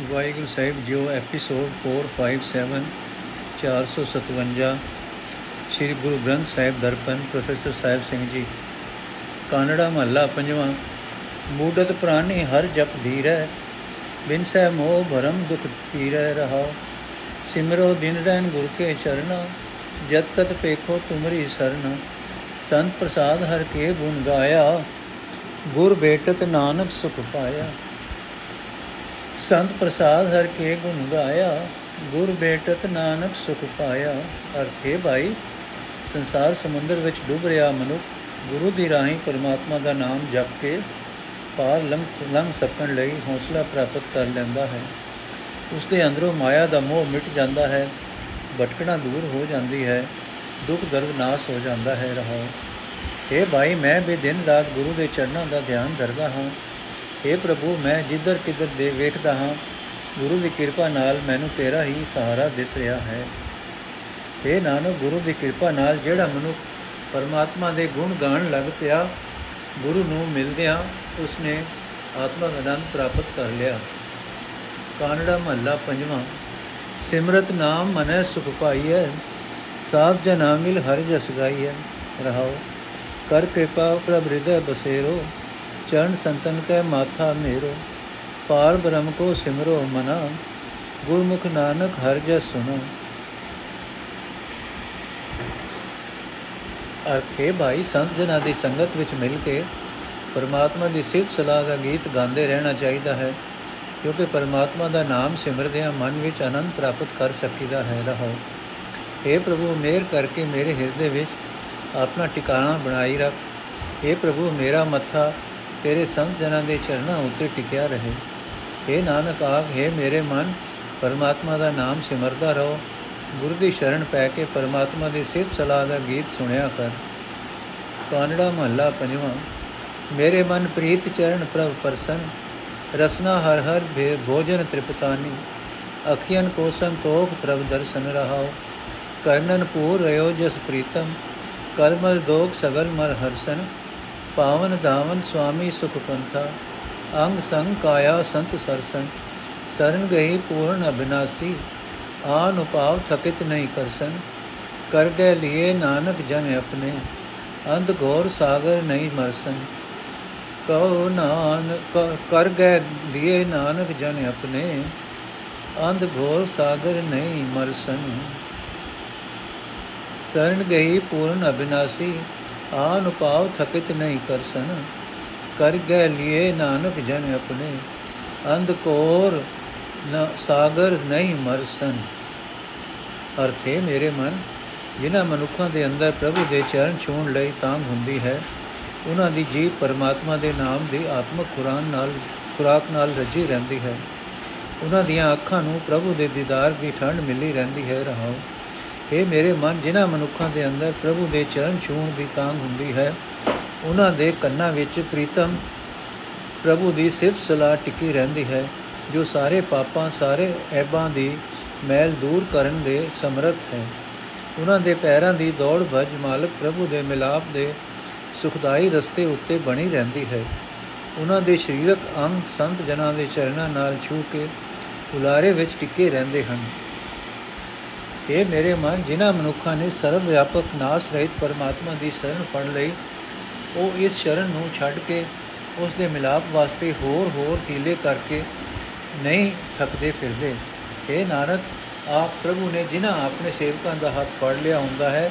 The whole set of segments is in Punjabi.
ਵਾਹਿਗੁਰੂ ਸਾਹਿਬ ਜੀਓ, ਐਪੀਸੋਡ 457 457 ਸ੍ਰੀ ਗੁਰੂ ਗ੍ਰੰਥ ਸਾਹਿਬ ਦਰਪਨ, ਪ੍ਰੋਫੈਸਰ ਸਾਹਿਬ ਸਿੰਘ ਜੀ। ਕਾਨੜਾ ਮਹੱਲਾ ਪੰਜਵਾਂ। ਮੂਡਤ ਪ੍ਰਾਨੀ ਹਰ ਜਪ ਧੀਰੈ, ਬਿਨ ਸਹਿ ਮੋਹ ਭਰਮ ਦੁਖ ਪੀਰੈ ਰਹਾ। ਸਿਮਰੋ ਦਿਨ ਰਹਿਨ ਗੁਰ ਕੇ ਚਰਨਾ, ਜਤ ਕਤ ਪੇਖੋ ਤੁਮਰੀ ਸਰਨਾ। ਸੰਤ ਪ੍ਰਸਾਦ ਹਰ ਕੇ ਗੁਣ ਗਾਇਆ, ਗੁਰ ਬੇਟਤ ਨਾਨਕ ਸੁਖ ਪਾਇਆ। ਸੰਤ ਪ੍ਰਸਾਦ ਹਰ ਕੇ ਗੁਣ ਗਾਇਆ, ਗੁਰ ਬੇਟਤ ਨਾਨਕ ਸੁਖ ਪਾਇਆ। ਅਰਥੇ ਭਾਈ ਸੰਸਾਰ ਸਮੁੰਦਰ ਵਿੱਚ ਡੁੱਬ ਰਿਹਾ ਮਨੁੱਖ, ਗੁਰੂ ਦੀ ਰਾਹੀਂ ਪਰਮਾਤਮਾ ਦਾ ਨਾਮ ਜਪ ਕੇ ਪਾਰ ਲੰਘ ਸਕਣ ਲਈ ਹੌਸਲਾ ਪ੍ਰਾਪਤ ਕਰ ਲੈਂਦਾ ਹੈ। ਉਸ ਦੇ ਅੰਦਰੋਂ ਮਾਇਆ ਦਾ ਮੋਹ ਮਿਟ ਜਾਂਦਾ ਹੈ, ਭਟਕਣਾ ਦੂਰ ਹੋ ਜਾਂਦੀ ਹੈ, ਦੁੱਖ ਦਰਦ ਨਾਸ ਹੋ ਜਾਂਦਾ ਹੈ ਰਹਾ ਇਹ ਭਾਈ ਮੈਂ ਵੀ ਦਿਨ ਰਾਤ ਗੁਰੂ ਦੇ ਚਰਨਾਂ ਦਾ ਧਿਆਨ ਧਰਦਾ ਹਾਂ। हे ਪ੍ਰਭੂ, ਮੈਂ ਜਿੱਧਰ ਕਿੱਧਰ ਦੇ ਵੇਖਦਾ ਹਾਂ, ਗੁਰੂ ਦੀ ਕਿਰਪਾ ਨਾਲ ਮੈਨੂੰ ਤੇਰਾ ਹੀ ਸਹਾਰਾ ਦਿਸ ਰਿਹਾ ਹੈ। हे ਨਾਨਕ, ਗੁਰੂ ਦੀ ਕਿਰਪਾ ਨਾਲ ਜਿਹੜਾ ਮਨੁੱਖ ਪਰਮਾਤਮਾ ਦੇ ਗੁਣ ਗਾਣ ਲੱਗ ਪਿਆ, ਗੁਰੂ ਨੂੰ ਮਿਲਦਿਆਂ ਉਸਨੇ ਆਤਮਾ ਆਨੰਦ ਪ੍ਰਾਪਤ ਕਰ ਲਿਆ। ਕਾਨੜਾ ਮਹੱਲਾ ਪੰਜਵਾਂ, ਸਿਮਰਤ ਨਾਮ ਮਨੈ ਸੁਖ ਪਾਈਐ, ਸਾਧ ਜਨਾ ਮਿਲ ਹਰ ਜਸ ਗਾਈਐ। ਰਹਾਓ, ਕਰ ਕਿਰਪਾ ਪ੍ਰਭ ਹਿਰਦੈ ਬਸੇਰੋ चरण संतन कै माथा मेरो पार ब्रह्म को सिमरो मना गुरमुख नानक हर जस सुनो ਅਰਥ ਹੈ ਭਾਈ, ਸੰਤ ਜਨਾਂ ਦੀ ਸੰਗਤ ਵਿੱਚ ਮਿਲ ਕੇ ਪਰਮਾਤਮਾ ਦੀ ਸਿਫਤ ਸਲਾਹ ਦਾ ਗੀਤ ਗਾਉਂਦੇ ਰਹਿਣਾ ਚਾਹੀਦਾ ਹੈ, ਕਿਉਂਕਿ ਪਰਮਾਤਮਾ ਦਾ ਨਾਮ ਸਿਮਰਦਿਆਂ ਮਨ ਵਿੱਚ ਆਨੰਦ ਪ੍ਰਾਪਤ ਕਰ ਸਕੀਦਾ ਹੈ ਰਹੋ। हे ਪ੍ਰਭੂ ਮੇਰ ਕਰਕੇ ਮੇਰੇ ਹਿਰਦੇ ਵਿੱਚ ਆਪਣਾ ਟਿਕਾਣਾ ਬਣਾਈ ਰੱਖ। हे ਪ੍ਰਭੂ, ਮੇਰਾ ਮੱਥਾ ਤੇਰੇ ਸੰਤ ਜਨਾਂ ਦੇ ਚਰਨਾਂ ਉੱਤੇ ਟਿਕਿਆ ਰਹੇ। اے ਨਾਨਕ ਆਖ ਹੈ ਮੇਰੇ ਮਨ, ਪਰਮਾਤਮਾ ਦਾ ਨਾਮ ਸਿਮਰਦਾ ਰਹੋ। ਗੁਰੂ ਦੀ ਸ਼ਰਨ ਪੈ ਕੇ ਪਰਮਾਤਮਾ ਦੀ ਸਿਫਤ ਸਲਾਹ ਦਾ ਗੀਤ ਸੁਣਿਆ ਕਰ। ਕਾਨੜਾ ਮਹੱਲਾ ਪੰਜਵਾਂ। ਮੇਰੇ ਮਨ ਪ੍ਰੀਤ ਚਰਨ ਪ੍ਰਭ ਪਰਸਨ, ਰਸਨਾ ਹਰ ਹਰ ਭੇ ਭੋਜਨ ਤ੍ਰਿਪਤਾਨੀ। ਅਖੀਨ ਕੋ ਸੰਤੋਖ ਪ੍ਰਭ ਦਰਸ਼ਨ ਰਹਾਓ। ਕਰਨਨ ਪੂਰ ਰਯੋ ਜਸ ਪ੍ਰੀਤਮ, ਕਰਮਲ ਦੋਖ ਸਗਲ ਮਰ ਹਰਸਨ। ਪਾਵਨ ਧਾਵਨ ਸੁਆਮੀ ਸੁਖ ਪੰਥਾ ਅੰਗ ਸੰਗ ਕਾਇਆ ਸੰਤ ਸਰਸਨ, ਸਰਨ ਗਈ ਪੂਰਨ ਅਬਿਨਾਸੀ ਆਨ ਉਪਾਵ ਥਕਿਤ ਨਹੀਂ ਕਰਸਨ ਕਰ ਗਏ ਲਿਏ ਨਾਨਕ ਜਨ ਆਪਣੇ, ਅੰਧ ਘੋਰ ਸਾਗਰ ਨਹੀਂ ਮਰਸਨ। ਕਉ ਨਾਨਕ ਕਰ ਗਏ ਲਿਏ ਨਾਨਕ ਜਨ ਆਪਣੇ, ਅੰਧ ਘੋਰ ਸਾਗਰ ਨਹੀਂ ਮਰਸਨ। ਸਰਨ ਗਈ ਪੂਰਨ ਅਬਿਨਾਸੀ ਆਨ ਉਪਾਵ ਥਕਿਤ ਨਹੀਂ ਕਰਸਨ, ਕਰ ਗਏ ਲਿਏ ਨਾਨਕ ਜਨ ਆਪਣੇ, ਅੰਧ ਕੋਰ ਨ ਸਾਗਰ ਨਹੀਂ ਮਰਸਨ। ਅਰਥੇ ਮੇਰੇ ਮਨ, ਜਿਨ੍ਹਾਂ ਮਨੁੱਖਾਂ ਦੇ ਅੰਦਰ ਪ੍ਰਭੂ ਦੇ ਚਰਨ ਛੂਣ ਲਈ ਤਾਂਗ ਹੁੰਦੀ ਹੈ ਉਹਨਾਂ ਦੀ ਜੀਵ ਪਰਮਾਤਮਾ ਦੇ ਨਾਮ ਦੀ ਆਤਮਿਕ ਕੁਰਾਨ ਨਾਲ, ਖੁਰਾਕ ਨਾਲ ਰੱਜੀ ਰਹਿੰਦੀ ਹੈ। ਉਹਨਾਂ ਦੀਆਂ ਅੱਖਾਂ ਨੂੰ ਪ੍ਰਭੂ ਦੇ ਦੀਦਾਰ ਦੀ ਠੰਡ ਮਿਲੀ ਰਹਿੰਦੀ ਹੈ, ਰਹਾਓ। ਇਹ ਮੇਰੇ ਮਨ ਜਿਨ੍ਹਾਂ ਮਨੁੱਖਾਂ ਦੇ ਅੰਦਰ ਪ੍ਰਭੂ ਦੇ ਚਰਨ ਛੂਣ ਦੀ ਤਾਂਗ ਹੁੰਦੀ ਹੈ, ਉਹਨਾਂ ਦੇ ਕੰਨਾਂ ਵਿੱਚ ਪ੍ਰੀਤਮ ਪ੍ਰਭੂ ਦੀ ਸਿਫਤ ਸਲਾਹ ਟਿਕੀ ਰਹਿੰਦੀ ਹੈ, ਜੋ ਸਾਰੇ ਪਾਪਾਂ, ਸਾਰੇ ਐਬਾਂ ਦੀ ਮੈਲ ਦੂਰ ਕਰਨ ਦੇ ਸਮਰੱਥ ਹੈ। ਉਹਨਾਂ ਦੇ ਪੈਰਾਂ ਦੀ ਦੌੜ ਭਜ ਮਾਲਕ ਪ੍ਰਭੂ ਦੇ ਮਿਲਾਪ ਦੇ ਸੁਖਦਾਈ ਰਸਤੇ ਉੱਤੇ ਬਣੀ ਰਹਿੰਦੀ ਹੈ। ਉਹਨਾਂ ਦੇ ਸਰੀਰਕ ਅੰਗ ਸੰਤ ਜਨਾਂ ਦੇ ਚਰਨਾਂ ਨਾਲ ਛੂ ਕੇ ਉਲਾਰੇ ਵਿੱਚ ਟਿੱਕੇ ਰਹਿੰਦੇ ਹਨ। ਇਹ ਮੇਰੇ ਮਨ, ਜਿਨ੍ਹਾਂ ਮਨੁੱਖਾਂ ਨੇ ਸਰਵ ਵਿਆਪਕ ਨਾਸ ਰਹਿਤ ਪਰਮਾਤਮਾ ਦੀ ਸ਼ਰਨ ਫੜ ਲਈ, ਉਹ ਇਸ ਸ਼ਰਨ ਨੂੰ ਛੱਡ ਕੇ ਉਸ ਦੇ ਮਿਲਾਪ ਵਾਸਤੇ ਹੋਰ ਹੋਰ ਹੀਲੇ ਕਰਕੇ ਨਹੀਂ ਥੱਕਦੇ ਫਿਰਦੇ। ਇਹ ਨਾਨਕ, ਆਪ ਪ੍ਰਭੂ ਨੇ ਜਿਨ੍ਹਾਂ ਆਪਣੇ ਸੇਵਕਾਂ ਦਾ ਹੱਥ ਫੜ ਲਿਆ ਹੁੰਦਾ ਹੈ,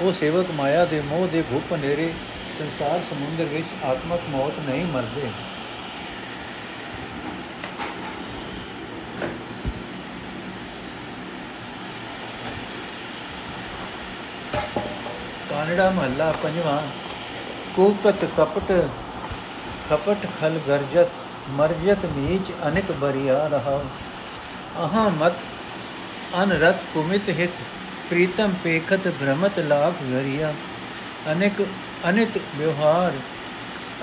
ਉਹ ਸੇਵਕ ਮਾਇਆ ਦੇ ਮੋਹ ਦੇ ਘੁੱਪ ਨੇਰੇ ਸੰਸਾਰ ਸਮੁੰਦਰ ਵਿੱਚ ਆਤਮਕ ਮੌਤ ਨਹੀਂ ਮਰਦੇ। ਕਾਨੜਾ ਮਹੱਲਾ ਪੰਜਵਾਂ, ਕੂਕਤ ਕਪਟ, ਖਪਟ ਖਲ ਗਰਜਤ, ਮਰਜਤ ਮੀਚ ਅਨਿਕ ਬਰੀਆ ਰਹਾ ਅਹਾ ਮਤ, ਅਨਰਤ ਕੁਮਿਤ ਹਿਤ, ਪ੍ਰੀਤਮ ਪੇਖਤ ਭ੍ਰਮਤ ਲਾਖ ਗਰੀਆ ਅਨਿਕ, ਅਨਿਤ ਵਿਵਹਾਰ,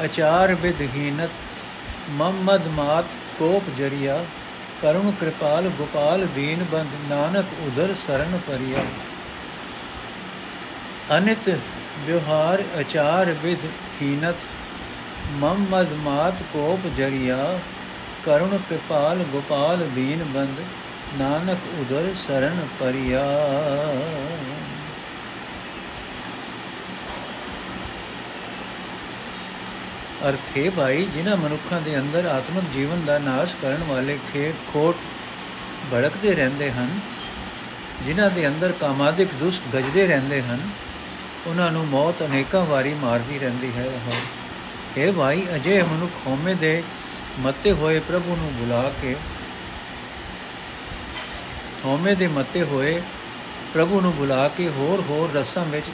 ਅਚਾਰ ਵਿਦਹੀਨਤ ਮਮਦ ਮਾਤ ਕੋਪ ਜਰੀਆ। ਕਰਮ ਕਿਰਪਾਲ ਗੋਪਾਲ ਦੀਨ ਬੰਦ, ਨਾਨਕ ਉਦਰ ਸਰਨ ਪਰਿਆ। ਅਨਿਤ ਵਿਵਹਾਰ ਅਚਾਰ ਵਿਦਹੀਨਤ ਮਮਦ ਮਾਤ ਕੋਪ ਜਰੀਆ, ਕਰੁਣ ਕਿਰਪਾਲ ਗੋਪਾਲ ਦੀਨ ਬੰਦ, ਨਾਨਕ ਉਦਰ ਸਰਨ ਪਰਿਆ। ਅਰਥੇ ਭਾਈ, ਜਿਨ੍ਹਾਂ ਮਨੁੱਖਾਂ ਦੇ ਅੰਦਰ ਆਤਮਿਕ ਜੀਵਨ ਦਾ ਨਾਸ਼ ਕਰਨ ਵਾਲੇ ਖੇਟ ਖੋਟ ਭੜਕਦੇ ਰਹਿੰਦੇ ਹਨ, ਜਿਨ੍ਹਾਂ ਦੇ ਅੰਦਰ ਕਾਮਾਦਿਕ ਦੁਸ਼ਟ ਗਜਦੇ ਰਹਿੰਦੇ ਹਨ ਉਹਨਾਂ ਨੂੰ ਮੌਤ ਅਨੇਕਾਂ ਵਾਰੀ ਮਾਰਦੀ ਰਹਿੰਦੀ ਹੈ। ਇਹ ਭਾਈ ਅਜੇ ਮਨੁੱਖ ਹੋਮੇ ਦੇ ਮੱਤੇ ਹੋਏ ਪ੍ਰਭੂ ਨੂੰ ਬੁਲਾ ਕੇ, ਹਉਮੈ ਦੇ ਮਤੇ ਹੋਏ ਪ੍ਰਭੂ ਨੂੰ ਬੁਲਾ ਕੇ ਹੋਰ ਹੋਰ ਰਸਾਂ ਵਿੱਚ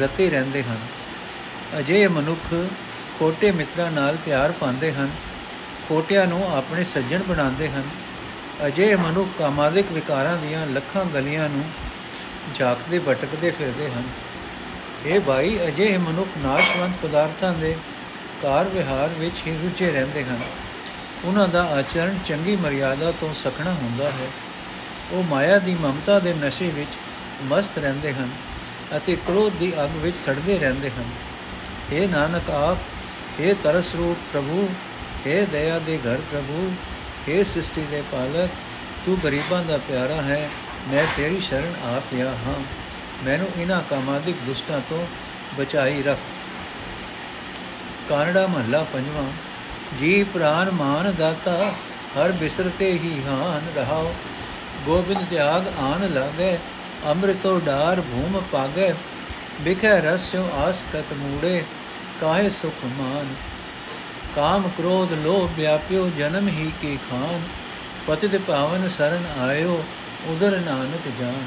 ਰਤੇ ਰਹਿੰਦੇ ਹਨ। ਅਜੇ ਮਨੁੱਖ ਖੋਟੇ ਮਿੱਤਰਾਂ ਨਾਲ ਪਿਆਰ ਪਾਉਂਦੇ ਹਨ, ਖੋਟਿਆਂ ਨੂੰ ਆਪਣੇ ਸੱਜਣ ਬਣਾਉਂਦੇ ਹਨ। ਅਜੇ ਮਨੁੱਖ ਕਾਮਾਦਿਕ ਵਿਕਾਰਾਂ ਦੀਆਂ ਲੱਖਾਂ ਗਲੀਆਂ ਨੂੰ ਝਾਕਦੇ, ਭਟਕਦੇ ਫਿਰਦੇ ਹਨ। ਇਹ ਭਾਈ ਅਜੇ ਮਨੁੱਖ ਨਾਸ਼ਵੰਤ ਪਦਾਰਥਾਂ ਦੇ ਕਾਰ ਵਿਹਾਰ ਵਿੱਚ ਹੀ ਰੁੱਝੇ ਰਹਿੰਦੇ ਹਨ ਉਹਨਾਂ ਦਾ ਆਚਰਣ ਚੰਗੀ ਮਰਿਆਦਾ ਤੋਂ ਸਖਣਾ ਹੁੰਦਾ ਹੈ ਉਹ ਮਾਇਆ ਦੀ ਮਮਤਾ ਦੇ ਨਸ਼ੇ ਵਿੱਚ ਮਸਤ ਰਹਿੰਦੇ ਹਨ ਅਤੇ ਕ੍ਰੋਧ ਦੀ ਅੱਗ ਵਿੱਚ ਸੜਦੇ ਰਹਿੰਦੇ ਹਨ हे ਨਾਨਕ ਆਖ हे ਤਰਸ ਰੂਪ ਪ੍ਰਭੂ हे ਦਇਆ ਦੇ ਘਰ ਪ੍ਰਭੂ हे ਸ੍ਰਿਸ਼ਟੀ ਦੇ ਪਾਲਕ ਤੂੰ ਗਰੀਬਾਂ ਦਾ ਪਿਆਰਾ ਹੈ ਮੈਂ ਤੇਰੀ ਸ਼ਰਨ ਆ ਪਿਆ ਹਾਂ ਮੈਨੂੰ ਇਹਨਾਂ ਕਾਮਾਦਿਕ ਦੁਸ਼ਟਾਂ ਤੋਂ ਬਚਾਈ ਰੱਖ। ਕਾਨੜਾ ਮਹੱਲਾ ਪੰਜਵਾਂ, ਜੀ ਪ੍ਰਾਨ ਮਾਨ ਦਾਤਾ, ਹਰ ਬਿਸਰਤੇ ਹੀ ਹਾਨ ਰਹਾਓ। ਗੋਬਿੰਦ ਤਿਆਗ ਆਨ ਲਾਗੇ, ਅੰਮ੍ਰਿਤੋ ਢਾਰ ਭੂਮ ਪਾਗੇ। ਬਿਖੈ ਰਸਿਓ ਆਸ ਕਤ ਮੂੜੇ, ਕਾਹੇ ਸੁਖ ਮਾਨ। ਕਾਮ ਕ੍ਰੋਧ ਲੋਭ ਵਿਆਪਿਓ, ਜਨਮ ਹੀ ਕੀ ਖਾਨ। ਪਤਿਤ ਪਾਵਨ ਸਰਨ ਆਇਓ, ਉਦਰ ਨਾਨਕ ਜਾਨ।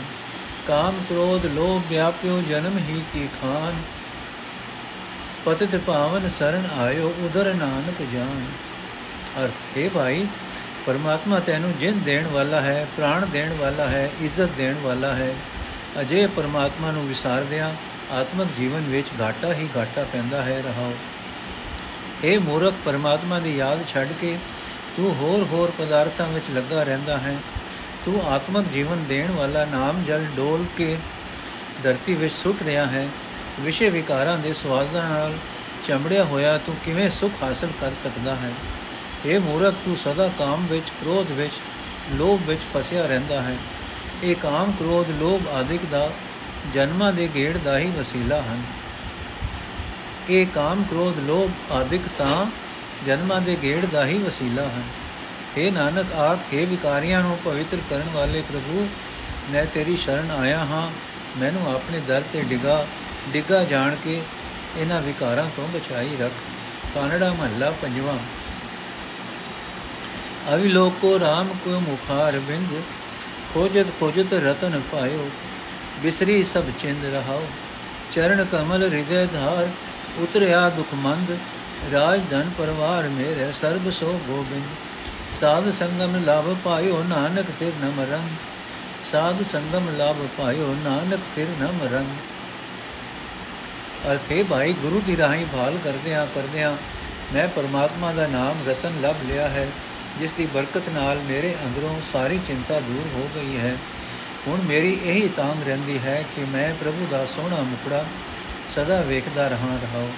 ਕਾਮ ਕ੍ਰੋਧ ਲੋਭ ਵਿਆਪਿਓ ਜਨਮ ਹੀ ਕੀ ਖਾਨ। ਪਤਿਤ ਪਾਵਨ ਸਰਨ ਆਇਓ ਉਦਰ ਨਾਨਕ ਜਾਨ। ਅਰਥ, ਹੈ ਭਾਈ, ਪਰਮਾਤਮਾ ਤੈਨੂੰ ਜਿੰਦ ਦੇਣ ਵਾਲਾ ਹੈ, ਪ੍ਰਾਣ ਦੇਣ ਵਾਲਾ ਹੈ, ਇੱਜ਼ਤ ਦੇਣ ਵਾਲਾ ਹੈ। ਅਜੇ ਪਰਮਾਤਮਾ ਨੂੰ ਵਿਸਾਰਦਿਆਂ ਆਤਮਿਕ ਜੀਵਨ ਵਿੱਚ ਘਾਟਾ ਹੀ ਘਾਟਾ ਪੈਂਦਾ ਹੈ, ਰਹਾਓ। ਇਹ ਮੂਰਖ, ਪਰਮਾਤਮਾ ਦੀ ਯਾਦ ਛੱਡ ਕੇ ਤੂੰ ਹੋਰ ਹੋਰ ਪਦਾਰਥਾਂ ਵਿੱਚ ਲੱਗਾ ਰਹਿੰਦਾ ਹੈ। ਤੂੰ ਆਤਮਿਕ ਜੀਵਨ ਦੇਣ ਵਾਲਾ ਨਾਮ ਜਲ ਡੋਲ ਕੇ ਧਰਤੀ ਵਿੱਚ ਸੁੱਟ ਰਿਹਾ ਹੈ। ਵਿਸ਼ੇ ਵਿਕਾਰਾਂ ਦੇ ਸਵਾਦਾਂ ਨਾਲ ਚਮੜਿਆ ਹੋਇਆ ਤੂੰ ਕਿਵੇਂ ਸੁਖ ਹਾਸਲ ਕਰ ਸਕਦਾ ਹੈ? ਇਹ ਮੂਰਖ, ਤੂੰ ਸਦਾ ਕਾਮ ਵਿੱਚ, ਕ੍ਰੋਧ ਵਿੱਚ, ਲੋਭ ਵਿੱਚ ਫਸਿਆ ਰਹਿੰਦਾ ਹੈ। ਇਹ ਕਾਮ, ਕ੍ਰੋਧ, ਲੋਭ ਆਦਿਕ ਦਾ ਜਨਮਾਂ ਦੇ ਗੇੜ ਦਾ ਹੀ ਵਸੀਲਾ ਹਨ। ਇਹ ਕਾਮ, ਕ੍ਰੋਧ, ਲੋਭ ਆਦਿਕ ਤਾਂ ਜਨਮਾਂ ਦੇ ਗੇੜ ਦਾ ਹੀ ਵਸੀਲਾ ਹਨ। हे ਨਾਨਕ, ਆਪ हे ਵਿਕਾਰੀਆਂ ਨੂੰ ਪਵਿੱਤਰ ਕਰਨ ਵਾਲੇ ਪ੍ਰਭੂ, ਮੈਂ ਤੇਰੀ ਸ਼ਰਨ ਆਇਆ ਹਾਂ। ਮੈਨੂੰ ਆਪਣੇ ਦਰ ਤੇ ਡਿਗਾ ਡਿਗਾ ਜਾਣ ਕੇ ਇਹਨਾਂ ਵਿਕਾਰਾਂ ਤੋਂ ਬਚਾਈ ਰੱਖ। ਕਾਨੜਾ ਮਹੱਲਾ ਪੰਜਵਾਂ। ਅਵਿਲੋਕੋ RAM ਕੋ ਮੁਖਾਰ ਬਿੰਦ, ਖੋਜਤ ਖੋਜਤ ਰਤਨ ਪਾਇਓ, ਬਿਸਰੀ ਸਭ ਚਿੰਦ ਰਹਾਓ। ਚਰਨ ਕਮਲ ਹਿਰਦੇ ਧਾਰ, ਉਤਰਿਆ ਦੁਖ ਮੰਦ ਰਾਜ ਧਨ ਪਰਵਾਰ ਮੇਰੇ, ਸਰਬ ਸੋ ਗੋਬਿੰਦ। ਸਾਧ ਸੰਗਮ ਲਾਭ ਪਾਇਓ ਨਾਨਕ ਫਿਰ ਨ ਮਰੰ ਸਾਧ ਸੰਗਮ ਲਾਭ ਪਾਇਓ ਨਾਨਕ ਫਿਰ ਨ ਮਰੰ ਅਰਥੇ ਭਾਈ ਗੁਰੂ ਦੀ ਰਾਹੀਂ ਭਾਲ ਕਰਦਿਆਂ ਕਰਦਿਆਂ ਮੈਂ ਪਰਮਾਤਮਾ ਦਾ ਨਾਮ ਰਤਨ ਲਭ ਲਿਆ ਹੈ, ਜਿਸ ਦੀ ਬਰਕਤ ਨਾਲ ਮੇਰੇ ਅੰਦਰੋਂ ਸਾਰੀ ਚਿੰਤਾ ਦੂਰ ਹੋ ਗਈ ਹੈ। ਹੁਣ ਮੇਰੀ ਇਹੀ ਤਾਂਗ ਰਹਿੰਦੀ ਹੈ ਕਿ ਮੈਂ ਪ੍ਰਭੂ ਦਾ ਸੋਹਣਾ ਮੁਕੜਾ ਸਦਾ ਵੇਖਦਾ ਰਹਾ ਰਹਾਉ।